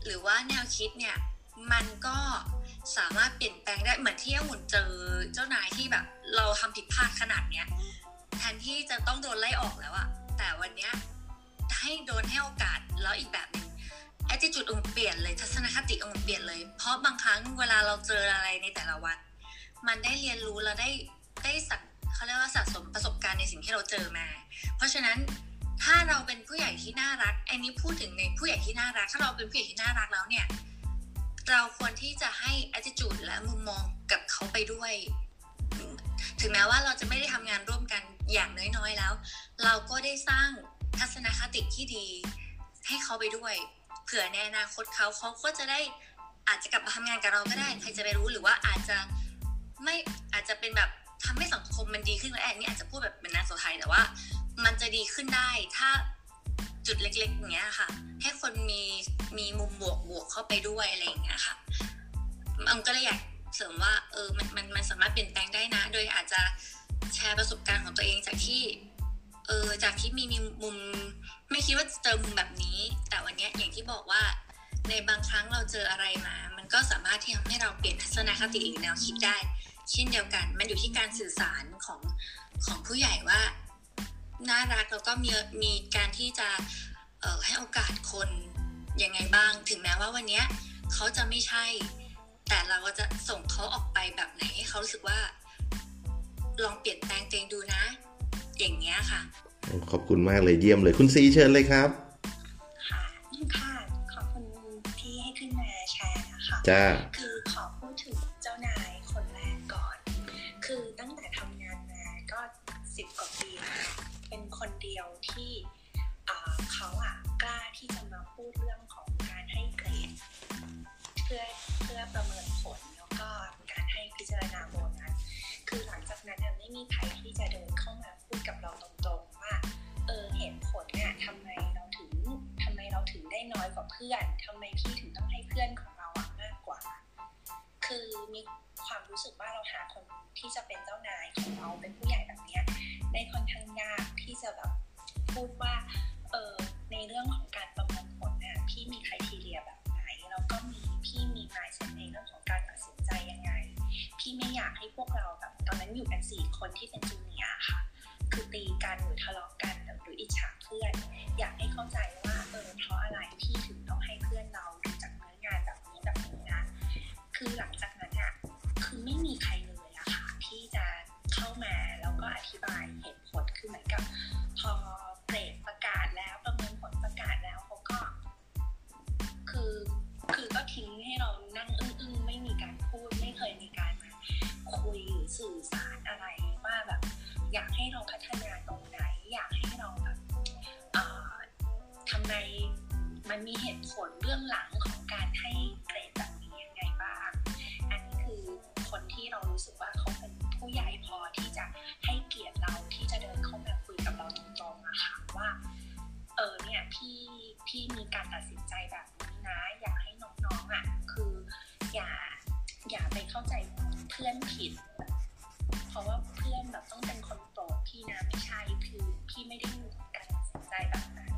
หรือว่าแนวคิดเนี่ย มันก็ สามารถเปลี่ยนแปลงได้เหมือนที่อุ่นเจอเจ้านายที่แบบ เราทำผิดพลาดขนาดเนี้ยแทนที่จะต้องโดนไล่ออกแล้วอะแต่วันเนี้ยให้โดนให้โอกาสแล้วอีกแบบหนึ่ง attitude องเปลี่ยนเลยทัศนคติองเปลี่ยนเลย เพราะบางครั้งเวลาเราเจออะไรในแต่ละวัน มันได้เรียนรู้แล้วได้ได้สักเขาเรียกว่าสะสมประสบการณ์ในสิ่งที่เราเจอมา เพราะฉะนั้นถ้าเราเป็นผู้ใหญ่ที่น่ารัก อันนี้พูดถึงในผู้ใหญ่ที่น่ารัก ถ้าเราเป็นผู้ใหญ่ที่น่ารักแล้วเนี่ย เราควรที่จะให้ attitude และมุมมองกับเขาไปด้วย ถึงแม้ว่าเราจะไม่ได้ทำงานร่วมกันอย่างน้อยๆแล้ว เราก็ได้สร้างทัศนคติที่ดี ให้เขาไปด้วย เผื่อในอนาคตเขาเขาก็จะได้อาจจะกลับมาทำงานกับเราก็ได้ ใครจะไปรู้หรือว่าอาจจะไม่อาจจะเป็นแบบทำให้สังคมมันดีขึ้นแอนนี่อาจจะพูดแบบเป็นนางสาวไทยแต่ว่า มันจะดีขึ้นได้ถ้า จุดเล็กๆอย่างเงี้ยค่ะ ให้คนมีมีมุมบวกบวกเข้าไปด้วยอะไรอย่างเงี้ยค่ะมันก็เลยอยากเสริมว่าเออมันมันมันสามารถเปลี่ยนแปลงได้นะ โดยอาจจะแชร์ประสบการณ์ของตัวเองจากที่เออจากที่มีมีมุม ไม่คิดว่าจะเจอมุมแบบนี้ แต่วันเนี้ยอย่างที่บอกว่าในบางครั้งเราเจออะไรมา มันก็สามารถที่ทำให้เราเปลี่ยนทัศนคติหรือแนวคิดได้ เช่นเดียวกัน มันอยู่ที่การสื่อสารของของผู้ใหญ่ว่า น่ารักแล้วก็มีมีการที่จะเอ่อให้โอกาสคนยังไงบ้าง ถึงแม้ว่าวันเนี้ยเขาจะไม่ใช่ แต่เราก็จะส่งเขาออกไปแบบไหนให้เขารู้สึกว่า ลองเปลี่ยนแปลงตัวเองดูนะ อย่างเงี้ยค่ะ ขอบคุณมากเลยเยี่ยมเลยคุณซีเชิญเลยครับ ค่ะค่ะขอบคุณที่ให้ขึ้นมาแชร์นะคะจ้าคือขอ ดียวที่เขาอะกล้าที่จะมาพูดเรื่องของการให้เกรดเพื่อเพื่อประเมินผลแล้วก็การให้พิจารณาโบนัสคือหลังจากนั้นไม่มีใครที่จะเดินเข้ามาพูดกับเราตรงๆว่าเออเหตุผลเนี่ยทำไมเราถึงทำไมเราถึงได้น้อยกว่าเพื่อนทำไมพี่ถึงต้องให้เพื่อนของเราอะมากกว่า คือมีความรู้สึกว่าเราหาคนที่จะเป็นเจ้านายของเราเป็นผู้ใหญ่แบบเนี้ยได้ค่อนข้างยากที่จะแบบ พูดว่าเออในเรื่องของการประเมินผลเนี่ยพี่มีใครทีเรียแบบไหน แล้วก็มีพี่มี mindset ในเรื่องของการตัดสินใจยังไง พี่ไม่อยากให้พวกเราแบบตอนนั้นอยู่กันสี่คนที่เป็นจูเนียร์ค่ะ คือตีกันหรือทะเลาะกันหรืออิจฉาเพื่อน อยากให้เข้าใจว่าเออเพราะอะไรพี่ถึงต้องให้เพื่อนเราดูจากเนื้องานแบบนี้แบบนี้นะ คือหลังจากนั้นอะคือไม่มีใครเลยอะค่ะที่จะเข้ามาแล้วก็อธิบายเหตุผลคือเหมือนกับพอ เกรดประกาศแล้วประเมินผลประกาศแล้วเขาก็ คือคือก็ทิ้งให้เรานั่งอึ้งๆไม่มีการพูดไม่เคยมีการมาคุยหรือสื่อสารอะไรว่าแบบ อยากให้เราพัฒนาตรงไหน อยากให้เราแบบเอ่อทำไมมันมีเหตุผลเบื้องหลังของการให้เกรดแบบนี้ยังไงบ้าง อันนี้คือคนที่เรารู้สึกว่าเขาเป็นผู้ใหญ่พอที่จะ พี่พี่มีการตัดสินใจแบบนี้นะ อยากให้น้องๆอะคืออย่าอย่าไปเข้าใจเพื่อนผิด เพราะว่าเพื่อนแบบต้องเป็นคนโปรดพี่นะไม่ใช่คือพี่ไม่ได้มีการตัดสินใจแบบนั้น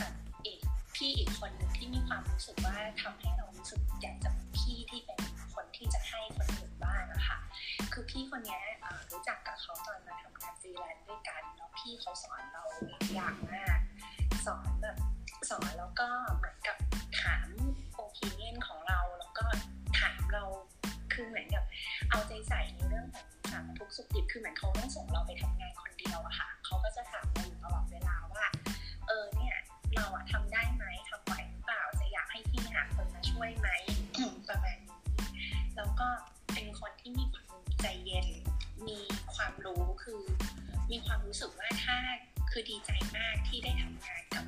กับอีกพี่อีกคนหนึ่งที่มีความรู้สึกว่าทำให้เรารู้สึกอยากจะพี่ที่เป็นคนที่จะให้คนอื่นบ้างอะคะคือพี่คนนี้รู้จักกับเขาตอนมาทำงานฟรีแลนซ์ด้วยกันแล้วพี่เขาสอนเราหลายอย่างมาก สอนแบบสอนแล้วก็เหมือนกับถามโอปิเนียนของเราแล้วก็ถามเราคือเหมือนกับเอาใจใส่ในเรื่องของสารทุกสุขดิบคือเหมือนเขาต้องส่งเราไปทำงานคนเดียวอะค่ะเขาก็จะถามเราอยู่ตลอดเวลาว่า เออเนี่ยเราอะทำได้ไหมทำไหวหรือเปล่าจะอยากให้พี่หาคนมาช่วยไหมประมาณนี้แล้วก็เป็นคนที่มีความใจเย็น มีความรู้คือ มีความรู้สึกว่าถ้า คือดีใจมากที่ได้ทำงานกับ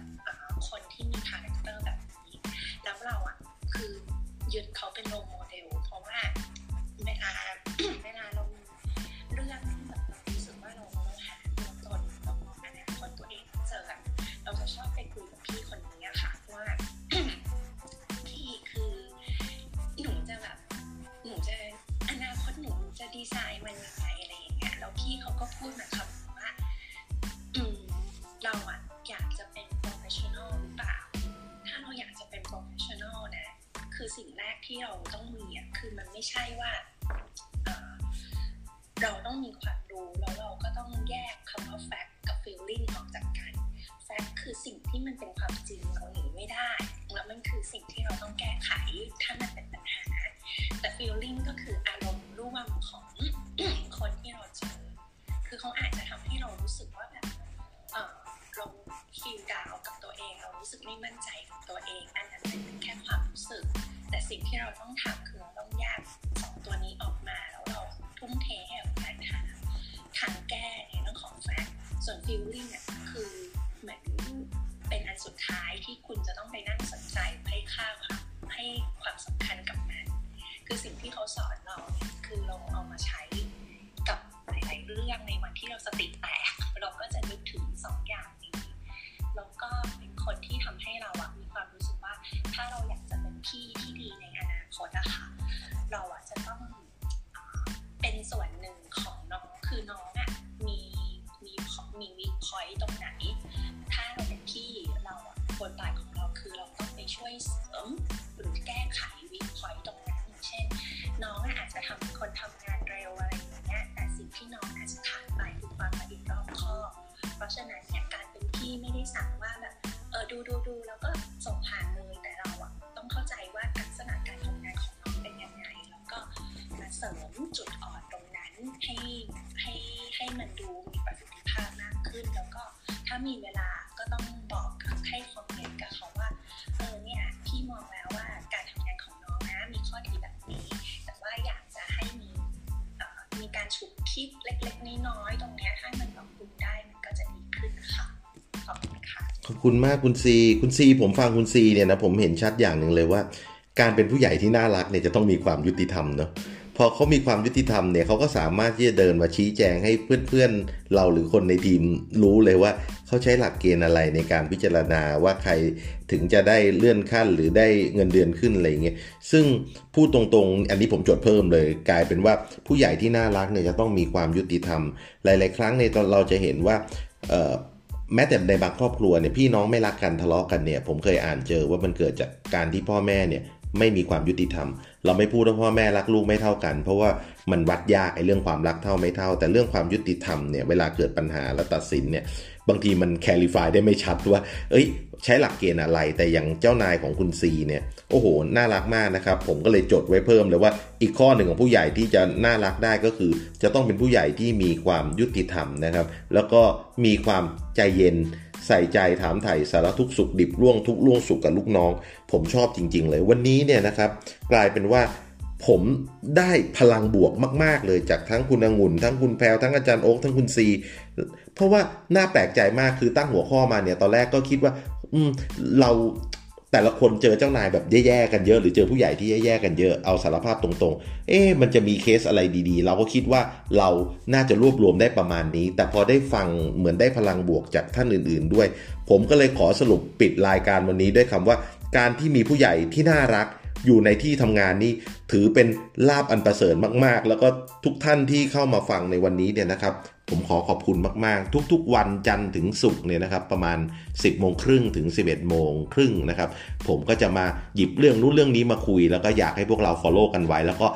คนที่มี character แบบนี้ แล้วเราอะคือยึดเขาเป็น role model เพราะว่าเวลาเวลาเรามีเรื่องที่แบบเรารู้สึกว่าเราเราหาตัวตนเรามองอนาคตตัวเองเจอเราจะชอบไปคุยกับพี่คนนี้ค่ะว่าพี่คือหนูจะแบบหนูจะอนาคตหนูจะดีไซน์มันยังไงอะไรอย่างเงี้ยแล้วพี่เขาก็พูดมาคำหนึ่งว่า เราอะอยากจะเป็น professional หรือเปล่า ถ้าเราอยากจะเป็น professional นะ คือสิ่งแรกที่เราต้องมีอะคือมันไม่ใช่ว่าเเราต้องมีความรู้แล้วเราก็ต้องแยกคำว่า fact กับ feeling ออกจากกัน fact คือสิ่งที่มันเป็นความจริงเราหนีไม่ได้ แล้วมันคือสิ่งที่เราต้องแก้ไขถ้ามันเป็นปัญหา แต่ feeling ก็คืออารมณ์ร่วมของคนที่เราเจอ คือเขาอาจจะทำให้เรารู้สึกว่าแบบเออ เราฟีลดาวกับตัวเอง เรารู้สึกไม่มั่นใจกับตัวเอง อันนั้นเป็นแค่ความรู้สึก แต่สิ่งที่เราต้องทำคือเราต้องแยกสองตัวนี้ออกมาแล้วเราทุ่มเทให้กับการหาทางแก้ในเรื่องของแฟกต์ส่วน feeling เนี่ยคือเหมือนเป็นอันสุดท้ายที่คุณจะต้องไปนั่งสนใจให้ค่าความให้ความสำคัญกับมัน คือสิ่งที่เขาสอนเรา คตอะคะ เราอะจะต้องเป็นส่วนหนึ่งของน้องคือน้องอะมีมีมีวิคอยตรงไหน ถ้าเราเป็นพี่เราอะบทบาทของเราคือเราต้องไปช่วยเสริมหรือแก้ไขวิคอยตรงนั้นอย่างเช่น น้องอะอาจจะทำเป็นคนทำงานเร็วอะไรอย่างเงี้ยแต่สิ่งที่น้องอาจจะขาดไปคือความละเอียดรอบคอบเพราะฉะนั้นเนี่ยการเป็นพี่ไม่ได้สั่งว่าแบบเออดูดูดูแล้วก็ส่งผ่านเลย สริมจุดอ่อนตรงนั้นให้ให้ให้มันดูมีประสิทธิภาพมากขึ้น แล้วก็ถ้ามีเวลาก็ต้องบอกกับให้คอมเมนต์กับเขาว่าเออเนี่ยพี่มองแล้วว่าการทำงานของน้องนะมีข้อดีแบบนี้ แต่ว่าอยากจะให้มีมีการฉุกคิดเล็กๆน้อยๆตรงนี้ถ้ามันปรับปรุงได้มันก็จะดีขึ้นค่ะขอบคุณค่ะขอบคุณมากคุณซีคุณซีผมฟังคุณซีเนี่ยนะผมเห็นชัดอย่างหนึ่งเลยว่า การเป็นผู้ใหญ่ที่น่ารักเนี่ยจะต้องมีความยุติธรรมเนาะ พอเขามีความยุติธรรมเนี่ยเขาก็สามารถที่จะเดินมาชี้แจงให้เพื่อนๆ เราหรือคนในทีมรู้เลยว่าเขาใช้หลักเกณฑ์อะไรในการพิจารณาว่าใครถึงจะได้เลื่อนขั้นหรือได้เงินเดือนขึ้นอะไรอย่างเงี้ยซึ่งพูดตรงๆ อันนี้ผมจดเพิ่มเลย กลายเป็นว่าผู้ใหญ่ที่น่ารักเนี่ยจะต้องมีความยุติธรรม หลาย ๆ ครั้งในตอนเราจะเห็นว่าแม้แต่ในบางครอบครัวเนี่ยพี่น้องไม่รักกันทะเลาะกันเนี่ยผมเคยอ่านเจอว่ามันเกิดจากการที่พ่อแม่เนี่ยไม่มีความยุติธรรม เราไม่พูดว่าพ่อแม่รักลูกไม่เท่ากัน เพราะว่ามันวัดยากไอ้เรื่องความรักเท่าไม่เท่า แต่เรื่องความยุติธรรมเนี่ยเวลาเกิดปัญหาแล้วตัดสินเนี่ยบางทีมันแคลิฟายได้ไม่ชัดว่า เอ้ย ใช้หลักเกณฑ์อะไร แต่อย่างเจ้านายของคุณซีเนี่ย โอ้โห น่ารักมากนะครับ ผมก็เลยจดไว้เพิ่มเลยว่า อีกข้อหนึ่งของผู้ใหญ่ที่จะน่ารักได้ก็คือ จะต้องเป็นผู้ใหญ่ที่มีความยุติธรรมนะครับ แล้วก็มีความใจเย็น ใส่ใจถามไถ่สารทุกสุขดิบร่วงทุกร่วงสุขกับลูกน้อง ผมชอบจริง ๆ เลยวันนี้เนี่ยนะครับ กลายเป็นว่าผมได้พลังบวกมาก ๆ เลยจากทั้งคุณองุ่น ทั้งคุณแพรทั้งอาจารย์โอ๊คทั้งคุณซี เพราะว่าน่าแปลกใจมากคือตั้งหัวข้อมาเนี่ยตอนแรกก็คิดว่า อืมเรา แต่ละคนเจอเจ้านายแบบแย่ๆกันเยอะ หรือเจอผู้ใหญ่ที่แย่ๆกันเยอะเอาสารภาพตรงๆ เอ๊ะมันจะมีเคสอะไรดีๆ เราก็คิดว่าเราน่าจะรวบรวมได้ประมาณนี้ แต่พอได้ฟังเหมือนได้พลังบวกจากท่านอื่นๆด้วย ผมก็เลยขอสรุปปิดรายการวันนี้ด้วยคำว่า การที่มีผู้ใหญ่ที่น่ารักอยู่ในที่ทำงานนี่ถือเป็นลาบอันประเสริฐมากๆ แล้วก็ทุกท่านที่เข้ามาฟังในวันนี้เนี่ยนะครับ ผมขอขอบคุณมาก ๆ ทุก ๆ วันจันทร์ถึงศุกร์เนี่ยนะครับประมาณ 10โมงครึ่งถึง 11โมงครึ่งนะครับผมก็จะมาหยิบเรื่องนู้นเรื่องนี้มาคุย แล้วก็อยากให้พวกเรา follow กันไว้ แล้วก็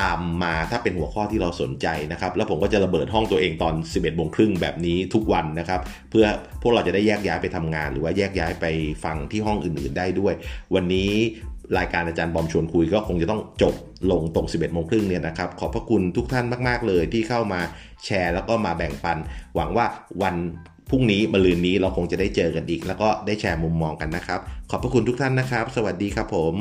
ตามมาถ้าเป็นหัวข้อที่เราสนใจนะครับ แล้วผมก็จะระเบิดห้องตัวเองตอน 11โมงครึ่งแบบนี้ทุกวันนะครับ เพื่อพวกเราจะได้แยกย้ายไปทำงาน หรือว่าแยกย้ายไปฟังที่ห้องอื่น ๆ ได้ด้วย วันนี้รายการอาจารย์บอมชวนคุยก็คงจะต้องจบ ลงตรง 11โมงครึ่งเนี่ยนะครับ ขอบพระคุณทุกท่านมาก ๆ เลยที่เข้ามาแชร์ แล้วก็มาแบ่งปัน หวังว่าวันพรุ่งนี้มะรืนนี้เราคงจะได้เจอกันอีก แล้วก็ได้แชร์มุมมองกันนะครับ ขอบพระคุณทุกท่านนะครับ สวัสดีครับผม